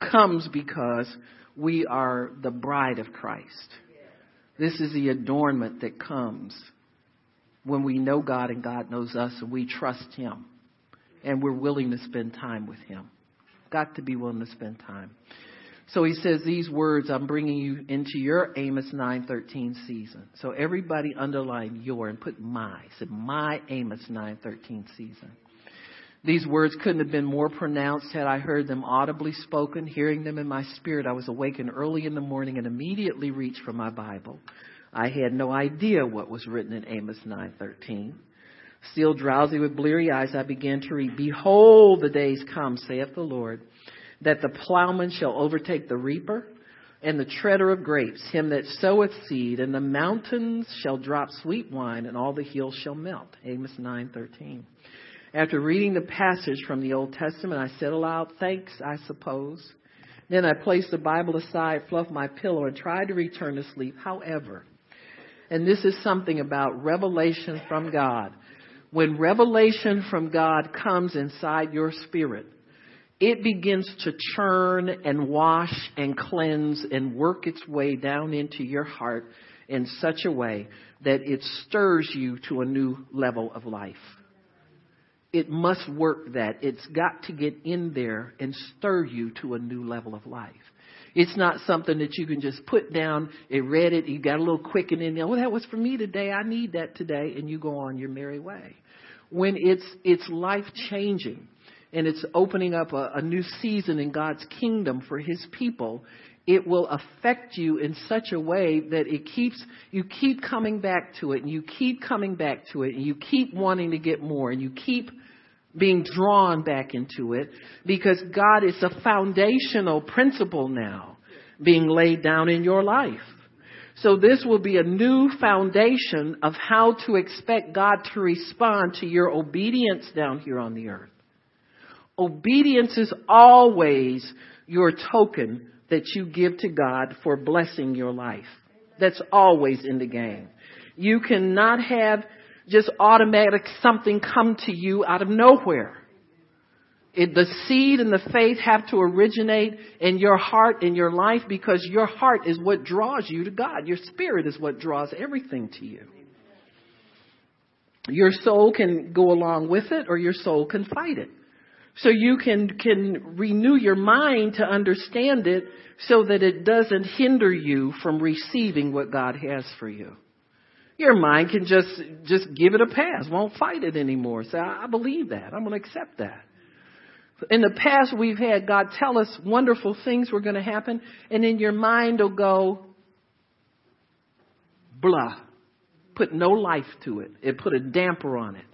comes because we are the bride of Christ. This is the adornment that comes when we know God and God knows us and we trust Him and we're willing to spend time with Him. Got to be willing to spend time. So he says these words I'm bringing you into your Amos 9:13 season. So everybody underline your and put my. Said my Amos 9:13 season. These words couldn't have been more pronounced had I heard them audibly spoken. Hearing them in my spirit, I was awakened early in the morning and immediately reached for my Bible. I had no idea what was written in Amos 9:13. Still drowsy with bleary eyes, I began to read, Behold, the days come, saith the Lord, that the plowman shall overtake the reaper, and the treader of grapes, him that soweth seed, and the mountains shall drop sweet wine, and all the hills shall melt. Amos 9:13. After reading the passage from the Old Testament, I said aloud, "Thanks, I suppose." Then I placed the Bible aside, fluffed my pillow, and tried to return to sleep. However, and this is something about revelation from God. When revelation from God comes inside your spirit, it begins to churn and wash and cleanse and work its way down into your heart in such a way that it stirs you to a new level of life. It must work that. It's got to get in there and stir you to a new level of life. It's not something that you can just put down and read it. You got a little quickening in there. Well, oh, that was for me today. I need that today. And you go on your merry way. When it's, it's life changing and it's opening up a, a new season in God's kingdom for His people, it will affect you in such a way that it keeps you keep coming back to it and you keep coming back to it and you keep wanting to get more and you keep being drawn back into it because God is a foundational principle now being laid down in your life. So this will be a new foundation of how to expect God to respond to your obedience down here on the earth. Obedience is always your token that you give to God for blessing your life. That's always in the game. You cannot have just automatic something come to you out of nowhere. It, the seed and the faith have to originate in your heart, in your life, because your heart is what draws you to God. Your spirit is what draws everything to you. Your soul can go along with it or your soul can fight it. So you can, can renew your mind to understand it so that it doesn't hinder you from receiving what God has for you. Your mind can just, just give it a pass, won't fight it anymore. Say, I believe that. I'm going to accept that. In the past, we've had God tell us wonderful things were going to happen, and in your mind will go, blah. Put no life to it. It put a damper on it.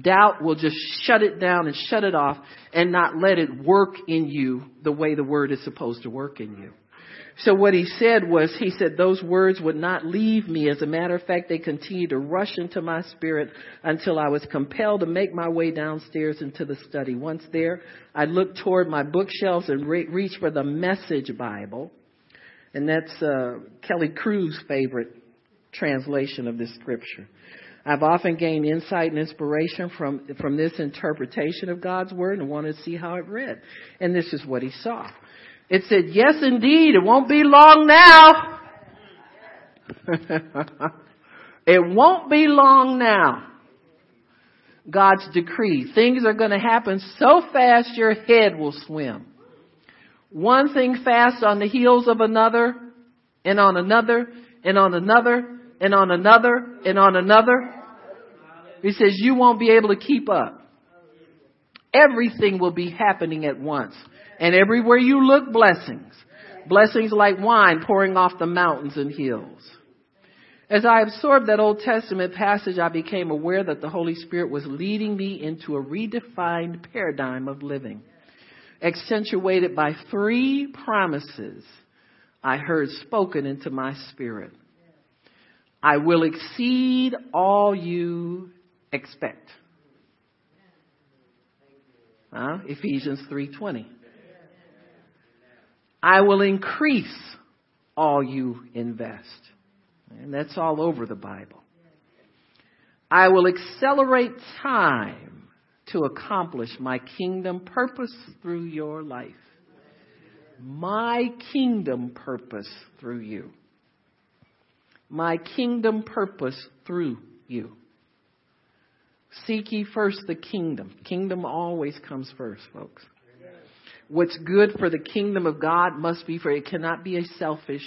Doubt will just shut it down and shut it off and not let it work in you the way the word is supposed to work in you. So what he said was, he said those words would not leave me. As a matter of fact, they continued to rush into my spirit until I was compelled to make my way downstairs into the study. Once there, I looked toward my bookshelves and re- reached for the Message Bible. And that's uh, Kelly Crew's favorite translation of this scripture. I've often gained insight and inspiration from, from this interpretation of God's word and wanted to see how it read. And this is what he saw. It said, yes indeed, it won't be long now. (laughs) it won't be long now. God's decree. Things are going to happen so fast your head will swim. One thing fast on the heels of another, and on another, and on another, and on another, and on another. He says you won't be able to keep up. Everything will be happening at once. And everywhere you look, blessings. Blessings like wine pouring off the mountains and hills. As I absorbed that Old Testament passage, I became aware that the Holy Spirit was leading me into a redefined paradigm of living, accentuated by three promises I heard spoken into my spirit. I will exceed all you expect. Ephesians 3:20. I will increase all you invest. And that's all over the Bible. I will accelerate time to accomplish my kingdom purpose through your life. My kingdom purpose through you. My kingdom purpose through you. Seek ye first the kingdom. Kingdom always comes first, folks. What's good for the kingdom of God must be for it cannot be a selfish.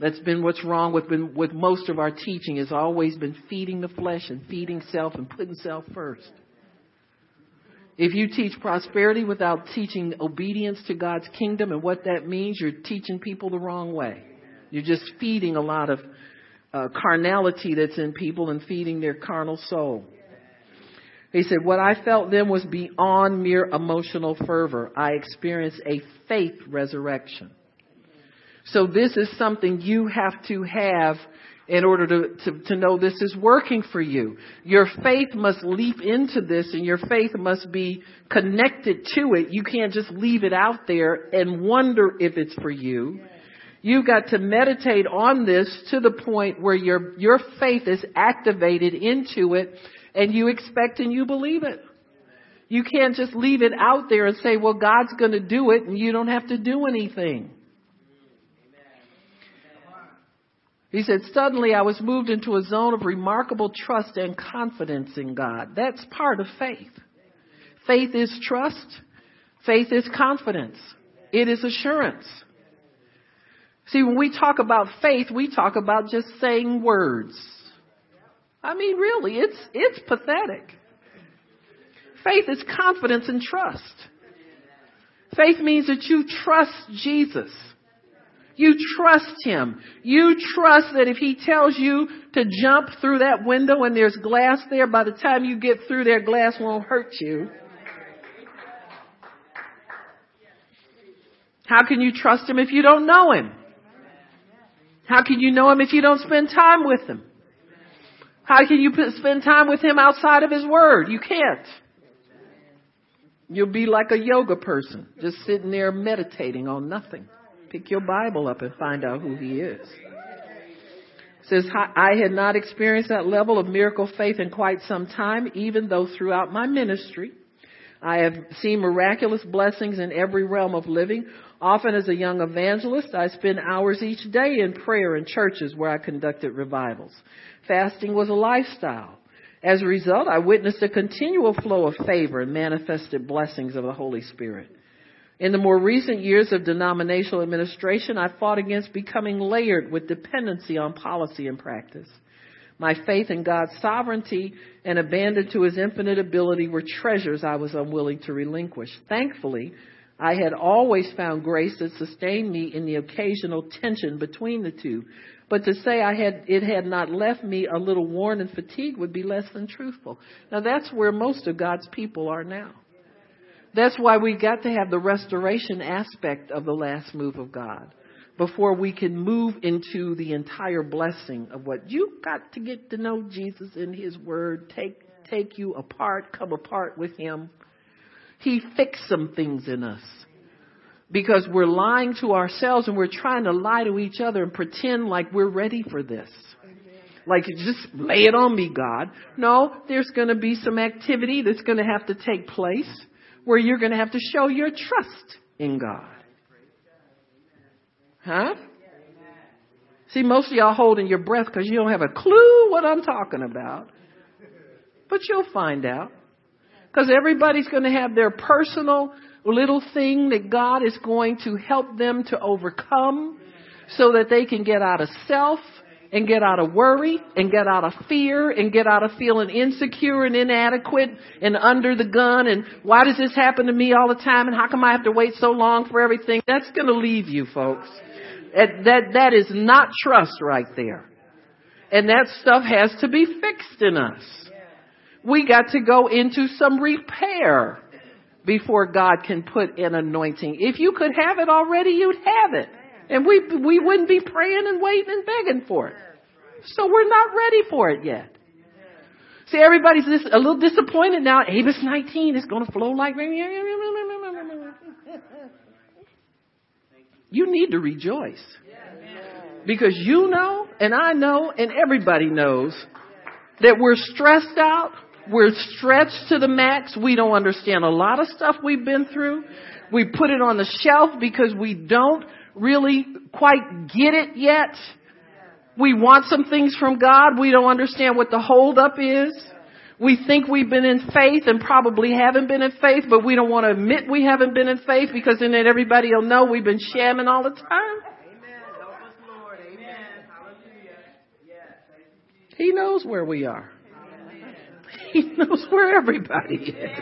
That's been what's wrong with been, with most of our teaching has always been feeding the flesh and feeding self and putting self first. If you teach prosperity without teaching obedience to God's kingdom and what that means, you're teaching people the wrong way. You're just feeding a lot of uh, carnality that's in people and feeding their carnal soul. He said, What I felt then was beyond mere emotional fervor. I experienced a faith resurrection. So this is something you have to have in order to, to, to know this is working for you. Your faith must leap into this and your faith must be connected to it. You can't just leave it out there and wonder if it's for you. You've got to meditate on this to the point where your, your faith is activated into it and you expect and you believe it. You can't just leave it out there and say, well, God's going to do it and you don't have to do anything. He said, suddenly I was moved into a zone of remarkable trust and confidence in God. That's part of faith. Faith is trust. Faith is confidence. It is assurance. See, when we talk about faith, we talk about just saying words. I mean, really, it's, it's pathetic. Faith is confidence and trust. Faith means that you trust Jesus. You trust Him. You trust that if He tells you to jump through that window and there's glass there, by the time you get through there, glass won't hurt you. How can you trust Him if you don't know Him? How can you know Him if you don't spend time with Him? How can you spend time with Him outside of His Word? You can't. You'll be like a yoga person, just sitting there meditating on nothing. Pick your Bible up and find out who He is. says, I had not experienced that level of miracle faith in quite some time, even though throughout my ministry, I have seen miraculous blessings in every realm of living. Often as a young evangelist, I spent hours each day in prayer in churches where I conducted revivals. Fasting was a lifestyle. As a result, I witnessed a continual flow of favor and manifested blessings of the Holy Spirit. In the more recent years of denominational administration, I fought against becoming layered with dependency on policy and practice. My faith in God's sovereignty and abandon to his infinite ability were treasures I was unwilling to relinquish. Thankfully, I had always found grace that sustained me in the occasional tension between the two. But to say I had, it had not left me a little worn and fatigued would be less than truthful. Now that's where most of God's people are now. That's why we got to have the restoration aspect of the last move of God before we can move into the entire blessing of what you got to get to know Jesus in His Word, take, take you apart, come apart with Him. He fixed some things in us because we're lying to ourselves and we're trying to lie to each other and pretend like we're ready for this. Like just lay it on me, God. No, there's going to be some activity that's going to have to take place where you're going to have to show your trust in God. Huh? See, most of y'all holding your breath because you don't have a clue what I'm talking about. But you'll find out. Because everybody's going to have their personal little thing that God is going to help them to overcome so that they can get out of self and get out of worry and get out of fear and get out of feeling insecure and inadequate and under the gun and why does this happen to me all the time and how come I have to wait so long for everything? That's going to leave you folks. That, that, that is not trust right there. And that stuff has to be fixed in us. We got to go into some repair before God can put an anointing. If you could have it already, you'd have it. And we, we wouldn't be praying and waiting and begging for it. So we're not ready for it yet. See, everybody's a little disappointed now. Amos 19 is going to flow like. You need to rejoice. Because you know, and I know, and everybody knows that we're stressed out, we're stretched to the max. We don't understand a lot of stuff we've been through. We put it on the shelf because we don't really quite get it yet. We want some things from God. We don't understand what the holdup is. We think we've been in faith and probably haven't been in faith, but we don't want to admit we haven't been in faith because then everybody will know we've been shamming all the time. Help us Lord. Amen. Hallelujah. He knows where we are. He knows where everybody is.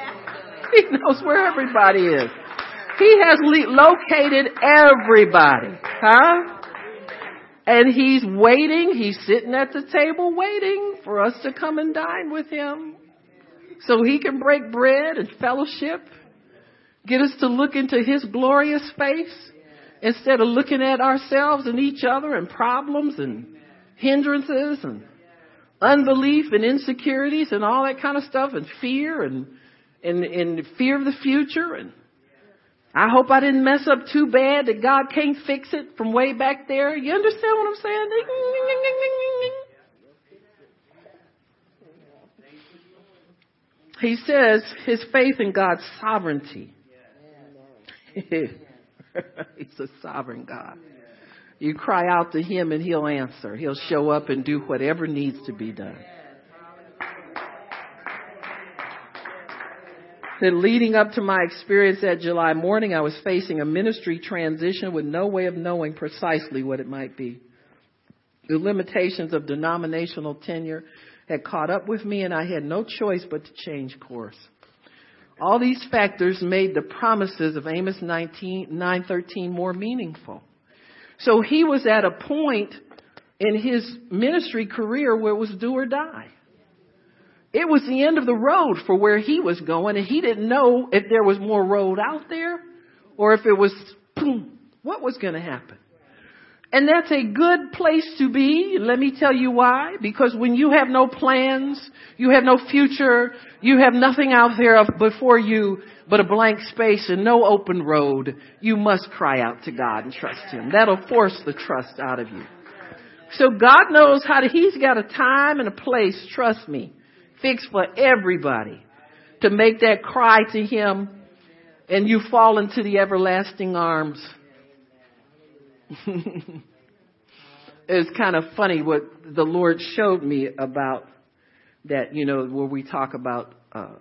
He knows where everybody is. He has located everybody, huh? And he's waiting, he's sitting at the table waiting for us to come and dine with him. So he can break bread and fellowship, get us to look into his glorious face instead of looking at ourselves and each other and problems and hindrances and unbelief and insecurities and all that kind of stuff and fear and, and, and fear of the future and I hope I didn't mess up too bad that God can't fix it from way back there. You understand what I'm saying? He says his faith in God's sovereignty. (laughs) He's a sovereign God. You cry out to him and he'll answer. He'll show up and do whatever needs to be done. Then leading up to my experience that July morning, I was facing a ministry transition with no way of knowing precisely what it might be. The limitations of denominational tenure had caught up with me and I had no choice but to change course. All these factors made the promises of Amos 19, 913 more meaningful. So he was at a point in his ministry career where it was do or die. It was the end of the road for where he was going, and he didn't know if there was more road out there or if it was, boom, what was going to happen. And that's a good place to be. Let me tell you why. Because when you have no plans, you have no future, you have nothing out there before you but a blank space and no open road, you must cry out to God and trust Him. That'll force the trust out of you. So God knows how to, He's got a time and a place, trust me, fixed for everybody to make that cry to Him and you fall into the everlasting arms. (laughs) it's kind of funny what the Lord showed me about that, you know, where we talk about, uh,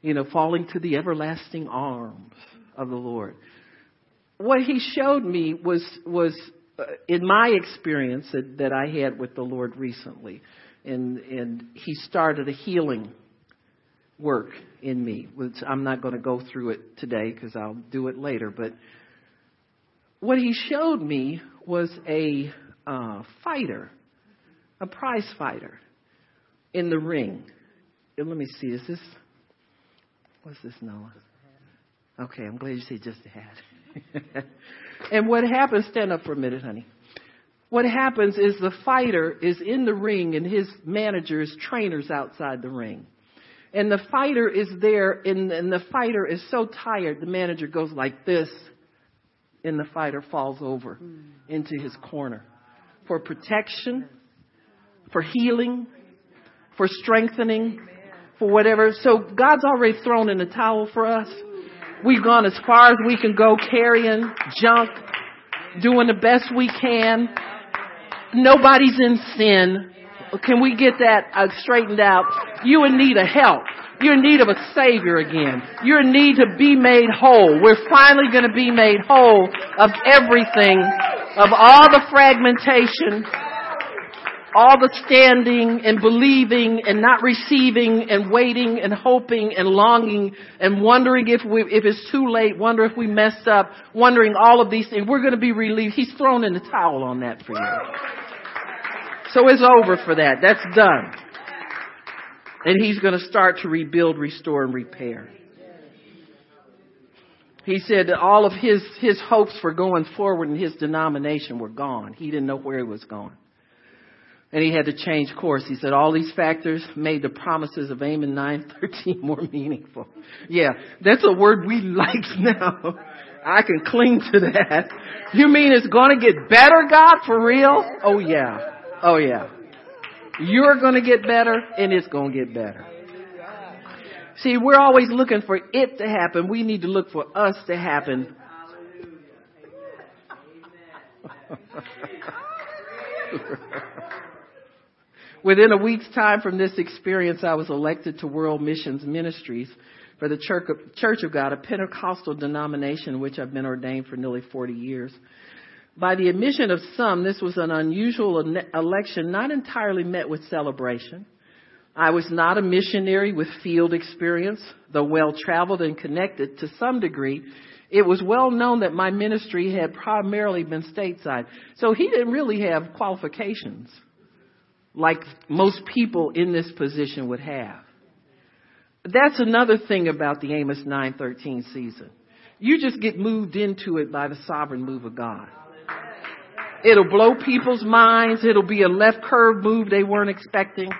you know, falling to the everlasting arms of the Lord. What he showed me was, was uh, in my experience that, that I had with the Lord recently. And, and he started a healing work in me, which I'm not going to go through it today because I'll do it later. But what he showed me was a uh, fighter, a prize fighter in the ring. And let me see, is this, what's this, Noah? Okay, I'm glad you said just a hat. (laughs) and what happens, stand up for a minute, honey. What happens is the fighter is in the ring and his manager manager's trainers outside the ring. And the fighter is there and, and the fighter is so tired, the manager goes like this and the fighter falls over into his corner for protection, for healing, for strengthening, for whatever. So God's already thrown in the towel for us. We've gone as far as we can go carrying junk, doing the best we can. Nobody's in sin. Can we get that uh, straightened out? You in need of help. You're in need of a savior again. You're in need to be made whole. We're finally going to be made whole of everything, of all the fragmentation, all the standing and believing and not receiving and waiting and hoping and longing and wondering if we, if it's too late, wonder if we messed up, wondering all of these things. We're going to be relieved. He's thrown in the towel on that for you. So it's over for that. That's done. And he's going to start to rebuild, restore, and repair. He said that all of his, his hopes for going forward in his denomination were gone. He didn't know where he was going. And he had to change course. He said all these factors made the promises of Amos (laughs) 9:13 more meaningful. Yeah, that's a word we like now. I can cling to that. You mean it's going to get better, God, for real? Oh yeah. Oh yeah. You're going to get better and it's going to get better. See, we're always looking for it to happen. We need to look for us to happen. (laughs) Within a week's time from this experience, I was elected to World Missions Ministries for the Church of God, a Pentecostal denomination which I've been ordained for nearly 40 years. By the admission of some, this was an unusual election not entirely met with celebration. I was not a missionary with field experience, though well traveled and connected to some degree. It was well known that my ministry had primarily been stateside. So he didn't really have qualifications like most people in this position would have. That's another thing about the Amos 9:13 season. You just get moved into it by the sovereign move of God. It'll blow people's minds. It'll be a left curve move they weren't expecting.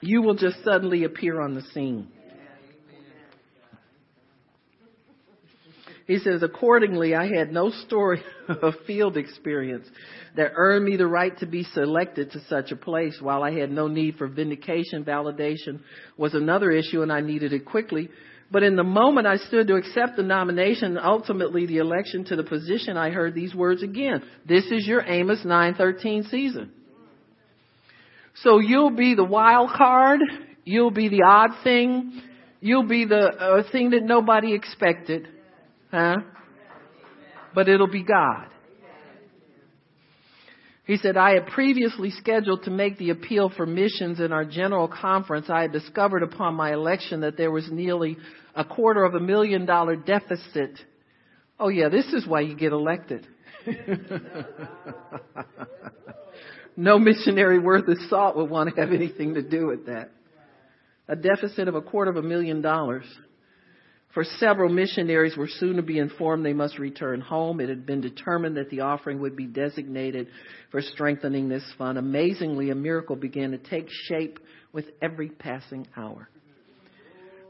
You will just suddenly appear on the scene. He says, accordingly, I had no story (laughs) of field experience that earned me the right to be selected to such a place while I had no need for vindication. Validation was another issue and I needed it quickly. But in the moment I stood to accept the nomination, and ultimately the election to the position, I heard these words again. This is your Amos 913 season. So you'll be the wild card. You'll be the odd thing. You'll be the uh, thing that nobody expected. Huh? But it'll be God. He said, I had previously scheduled to make the appeal for missions in our general conference. I had discovered upon my election that there was nearly a quarter of a million dollar deficit. Oh yeah, this is why you get elected. (laughs) no missionary worth his salt would want to have anything to do with that. A deficit of a quarter of a million dollars. For several missionaries were soon to be informed they must return home. It had been determined that the offering would be designated for strengthening this fund. Amazingly, a miracle began to take shape with every passing hour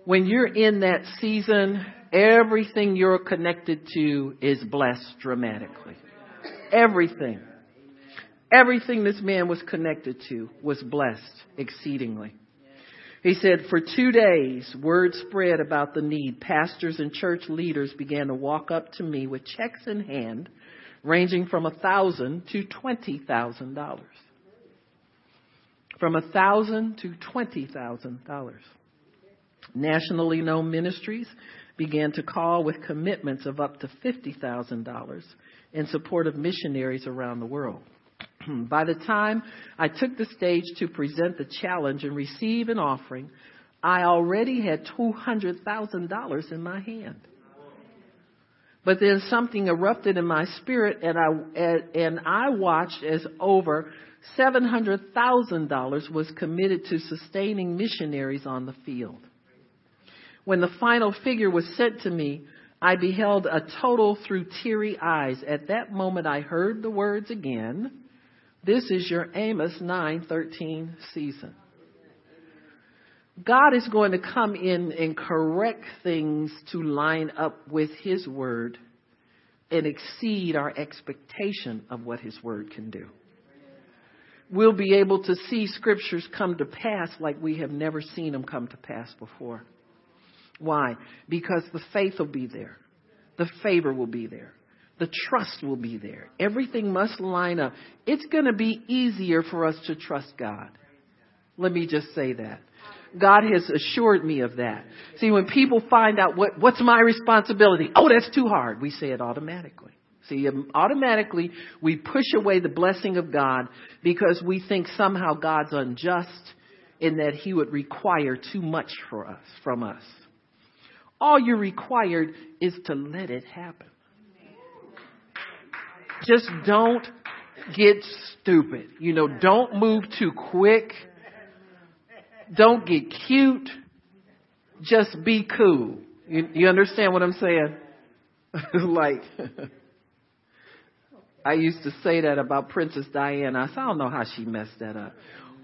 when you're in that season, everything you're connected to is blessed dramatically. Everything. Everything this man was connected to was blessed exceedingly. He said, for two days, word spread about the need. Pastors and church leaders began to walk up to me with checks in hand, ranging from a thousand to twenty thousand dollars. From a thousand to twenty thousand dollars. Nationally known ministries began to call with commitments of up to fifty thousand dollars in support of missionaries around the world. (clears throat) By the time I took the stage to present the challenge and receive an offering, I already had $200,000 in my hand. But then something erupted in my spirit and I, and I watched as over $700,000 was committed to sustaining missionaries on the field. When the final figure was sent to me, I beheld a total through teary eyes. At that moment I heard the words again, this is your Amos 9:13 season. God is going to come in and correct things to line up with His Word and exceed our expectation of what His Word can do. We'll be able to see scriptures come to pass like we have never seen them come to pass before. Why? Because the faith will be there. The favor will be there. The trust will be there. Everything must line up. It's going to be easier for us to trust God. Let me just say that. God has assured me of that. See, when people find out what, what's my responsibility, oh, that's too hard, we say it automatically. See, um, automatically we push away the blessing of God because we think somehow God's unjust in that He would require too much for us, from us. All you're required is to let it happen. Just don't get stupid. You know, don't move too quick. Don't get cute. Just be cool. You, you understand what I'm saying? (laughs) like, (laughs) I used to say that about Princess Diana. I I don't know how she messed that up.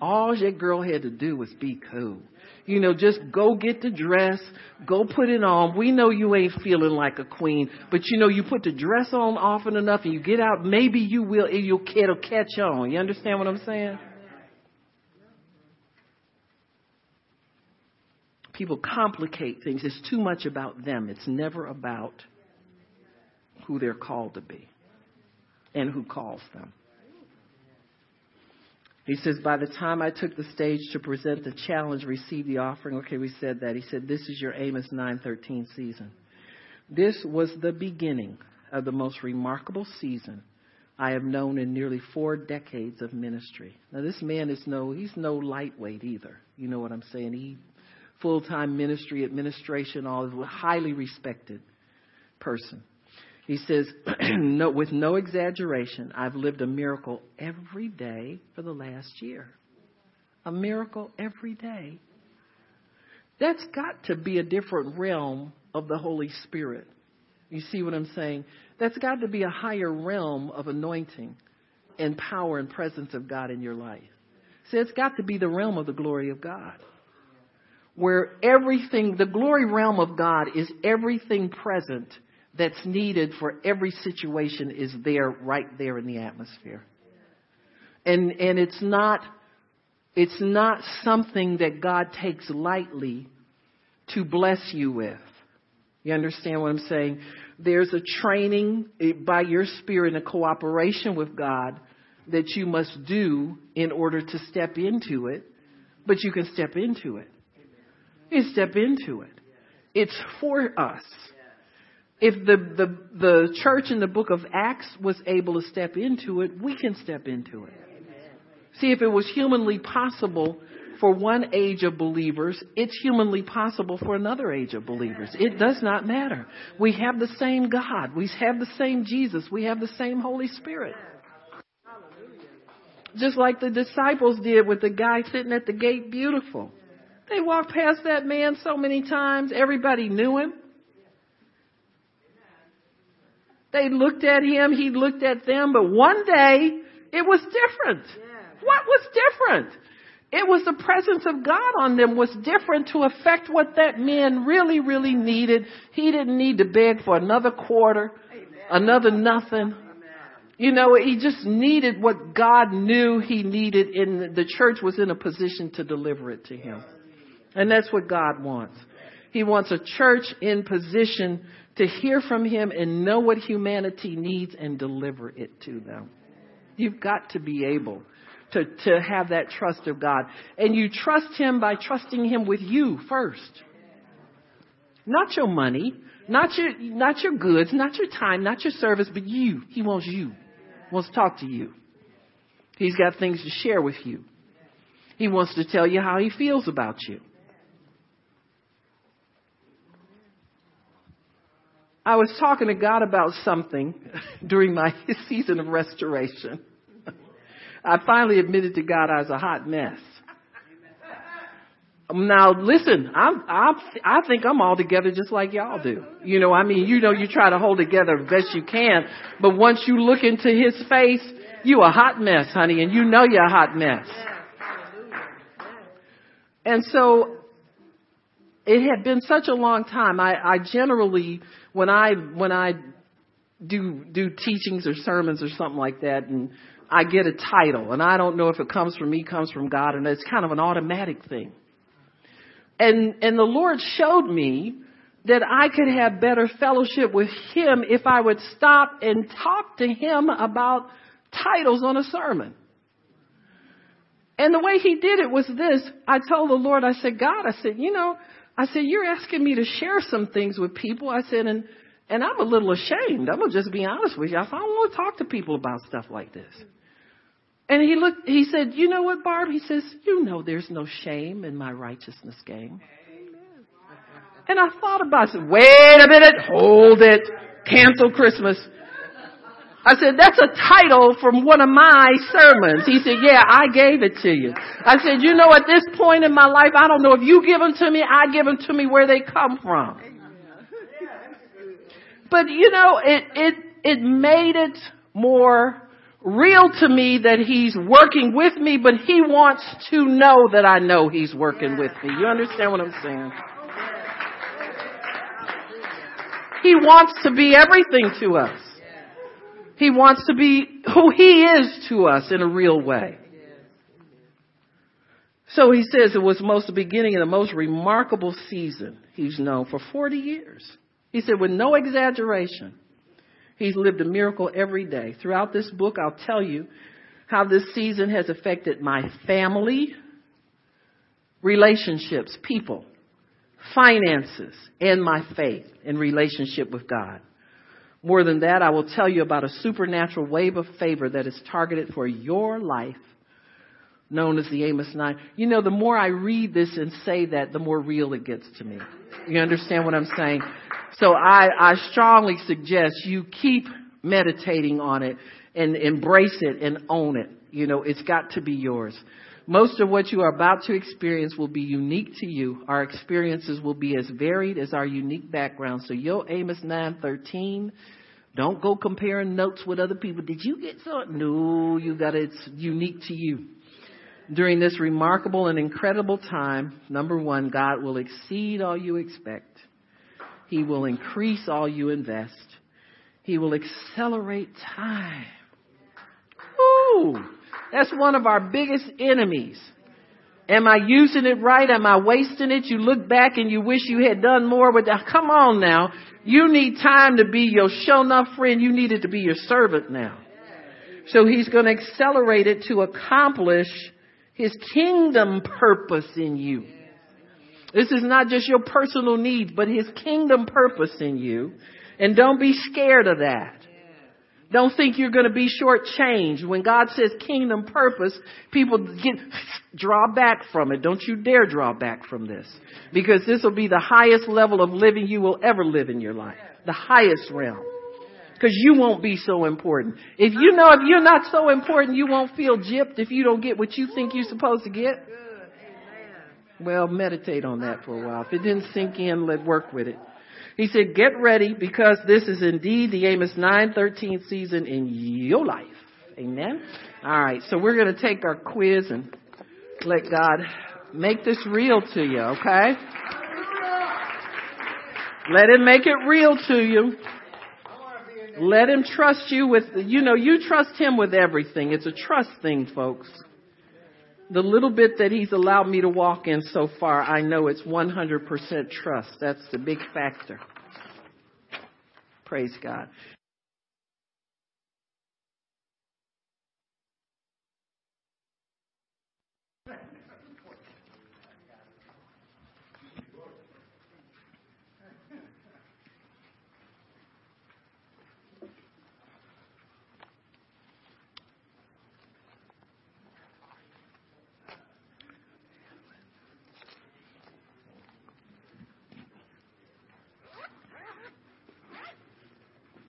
All that girl had to do was be cool. You know, just go get the dress, go put it on. We know you ain't feeling like a queen, but you know, you put the dress on often enough and you get out, maybe you will, you'll, it'll catch on. You understand what I'm saying? People complicate things. It's too much about them. It's never about who they're called to be and who calls them. He says, by the time I took the stage to present the challenge, receive the offering. Okay, we said that. He said, this is your Amos 9:13 season. This was the beginning of the most remarkable season I have known in nearly four decades of ministry. Now, this man is no, he's no lightweight either. You know what I'm saying? He full-time ministry, administration, all highly respected person. He says, (clears throat) no, with no exaggeration, I've lived a miracle every day for the last year. A miracle every day. That's got to be a different realm of the Holy Spirit. You see what I'm saying? That's got to be a higher realm of anointing and power and presence of God in your life. See, it's got to be the realm of the glory of God. Where everything, the glory realm of God is everything present that's needed for every situation is there, right there in the atmosphere. And, and it's not, it's not something that God takes lightly to bless you with. You understand what I'm saying? There's a training eh, by your spirit and cooperation with God that you must do in order to step into it, but you can step into it. You step into it. It's for us if the, the, the church in the book of Acts was able to step into it, we can step into it. See, if it was humanly possible for one age of believers, it's humanly possible for another age of believers. It does not matter. We have the same God. We have the same Jesus. We have the same Holy Spirit. Just like the disciples did with the guy sitting at the gate, beautiful. They walked past that man so many times. Everybody knew him. They looked at him, he looked at them, but one day it was different. What was different? It was the presence of God on them was different to affect what that man really, really needed. He didn't need to beg for another quarter, another nothing. You know, he just needed what God knew he needed and the church was in a position to deliver it to him. And that's what God wants. He wants a church in position to hear from him and know what humanity needs and deliver it to them. You've got to be able to, to have that trust of God. And you trust him by trusting him with you first. Not your money, not your, not your goods, not your time, not your service, but you. He wants you. He wants to talk to you. He's got things to share with you. He wants to tell you how he feels about you. I was talking to God about something (laughs) during my (laughs) season of restoration. I finally admitted to God I was a hot mess. Um, now listen, I'm, I'm, I think I'm all together just like y'all do. You know, I mean, you know, you try to hold together best you can, but once you look into his face, you a hot mess, honey, and you know you're a hot mess. And so, it had been such a long time. I, I generally when I when I do do teachings or sermons or something like that, and I get a title, and I don't know if it comes from me, comes from God, and it's kind of an automatic thing. And and the Lord showed me that I could have better fellowship with Him if I would stop and talk to Him about titles on a sermon. And the way He did it was this. I told the Lord, I said, God, I said, you know, I said, you're asking me to share some things with people. I said, and, and I'm a little ashamed. I'm going to just be honest with you. I said, I don't want to talk to people about stuff like this. And he looked, he said, you know what, Barb? He says, you know there's no shame in my righteousness game. And I thought about it. Wait a minute, hold it, cancel Christmas. I said, that's a title from one of my sermons. He said, yeah, I gave it to you. I said, you know, at this point in my life, I don't know if you give them to me, I give them to me where they come from. But you know, it, it, it made it more real to me that he's working with me, but he wants to know that I know he's working with me. You understand what I'm saying? He wants to be everything to us. He wants to be who He is to us in a real way. So he says it was most the beginning of the most remarkable season he's known for 40 years. He said with no exaggeration, he's lived a miracle every day. Throughout this book, I'll tell you how this season has affected my family, relationships, people, finances, and my faith in relationship with God. More than that, I will tell you about a supernatural wave of favor that is targeted for your life, known as the Amos 9. You know, the more I read this and say that, the more real it gets to me. You understand what I'm saying? So I, I strongly suggest you keep meditating on it and embrace it and own it. You know, it's got to be yours. Most of what you are about to experience will be unique to you. Our experiences will be as varied as our unique background. So yo Amos 9:13, don't go comparing notes with other people. Did you get something? No, you got it. It's unique to you. During this remarkable and incredible time, number one, God will exceed all you expect. He will increase all you invest. He will accelerate time. Ooh. That's one of our biggest enemies. Am I using it right? Am I wasting it? You look back and you wish you had done more with that. Come on now. You need time to be your show enough friend. You need it to be your servant now. So he's going to accelerate it to accomplish his kingdom purpose in you. This is not just your personal needs, but his kingdom purpose in you. And don't be scared of that. Don't think you're going to be shortchanged. When God says kingdom purpose, people get, draw back from it. Don't you dare draw back from this. Because this will be the highest level of living you will ever live in your life. The highest realm. Because you won't be so important. If you know if you're not so important, you won't feel gypped if you don't get what you think you're supposed to get. Well, meditate on that for a while. If it didn't sink in, let work with it. He said, get ready because this is indeed the Amos 9:13 season in your life. Amen. All right. So we're going to take our quiz and let God make this real to you, okay? Let him make it real to you. Let him trust you with, you know, you trust him with everything. It's a trust thing, folks. The little bit that he's allowed me to walk in so far, I know it's 100% trust. That's the big factor. Praise God.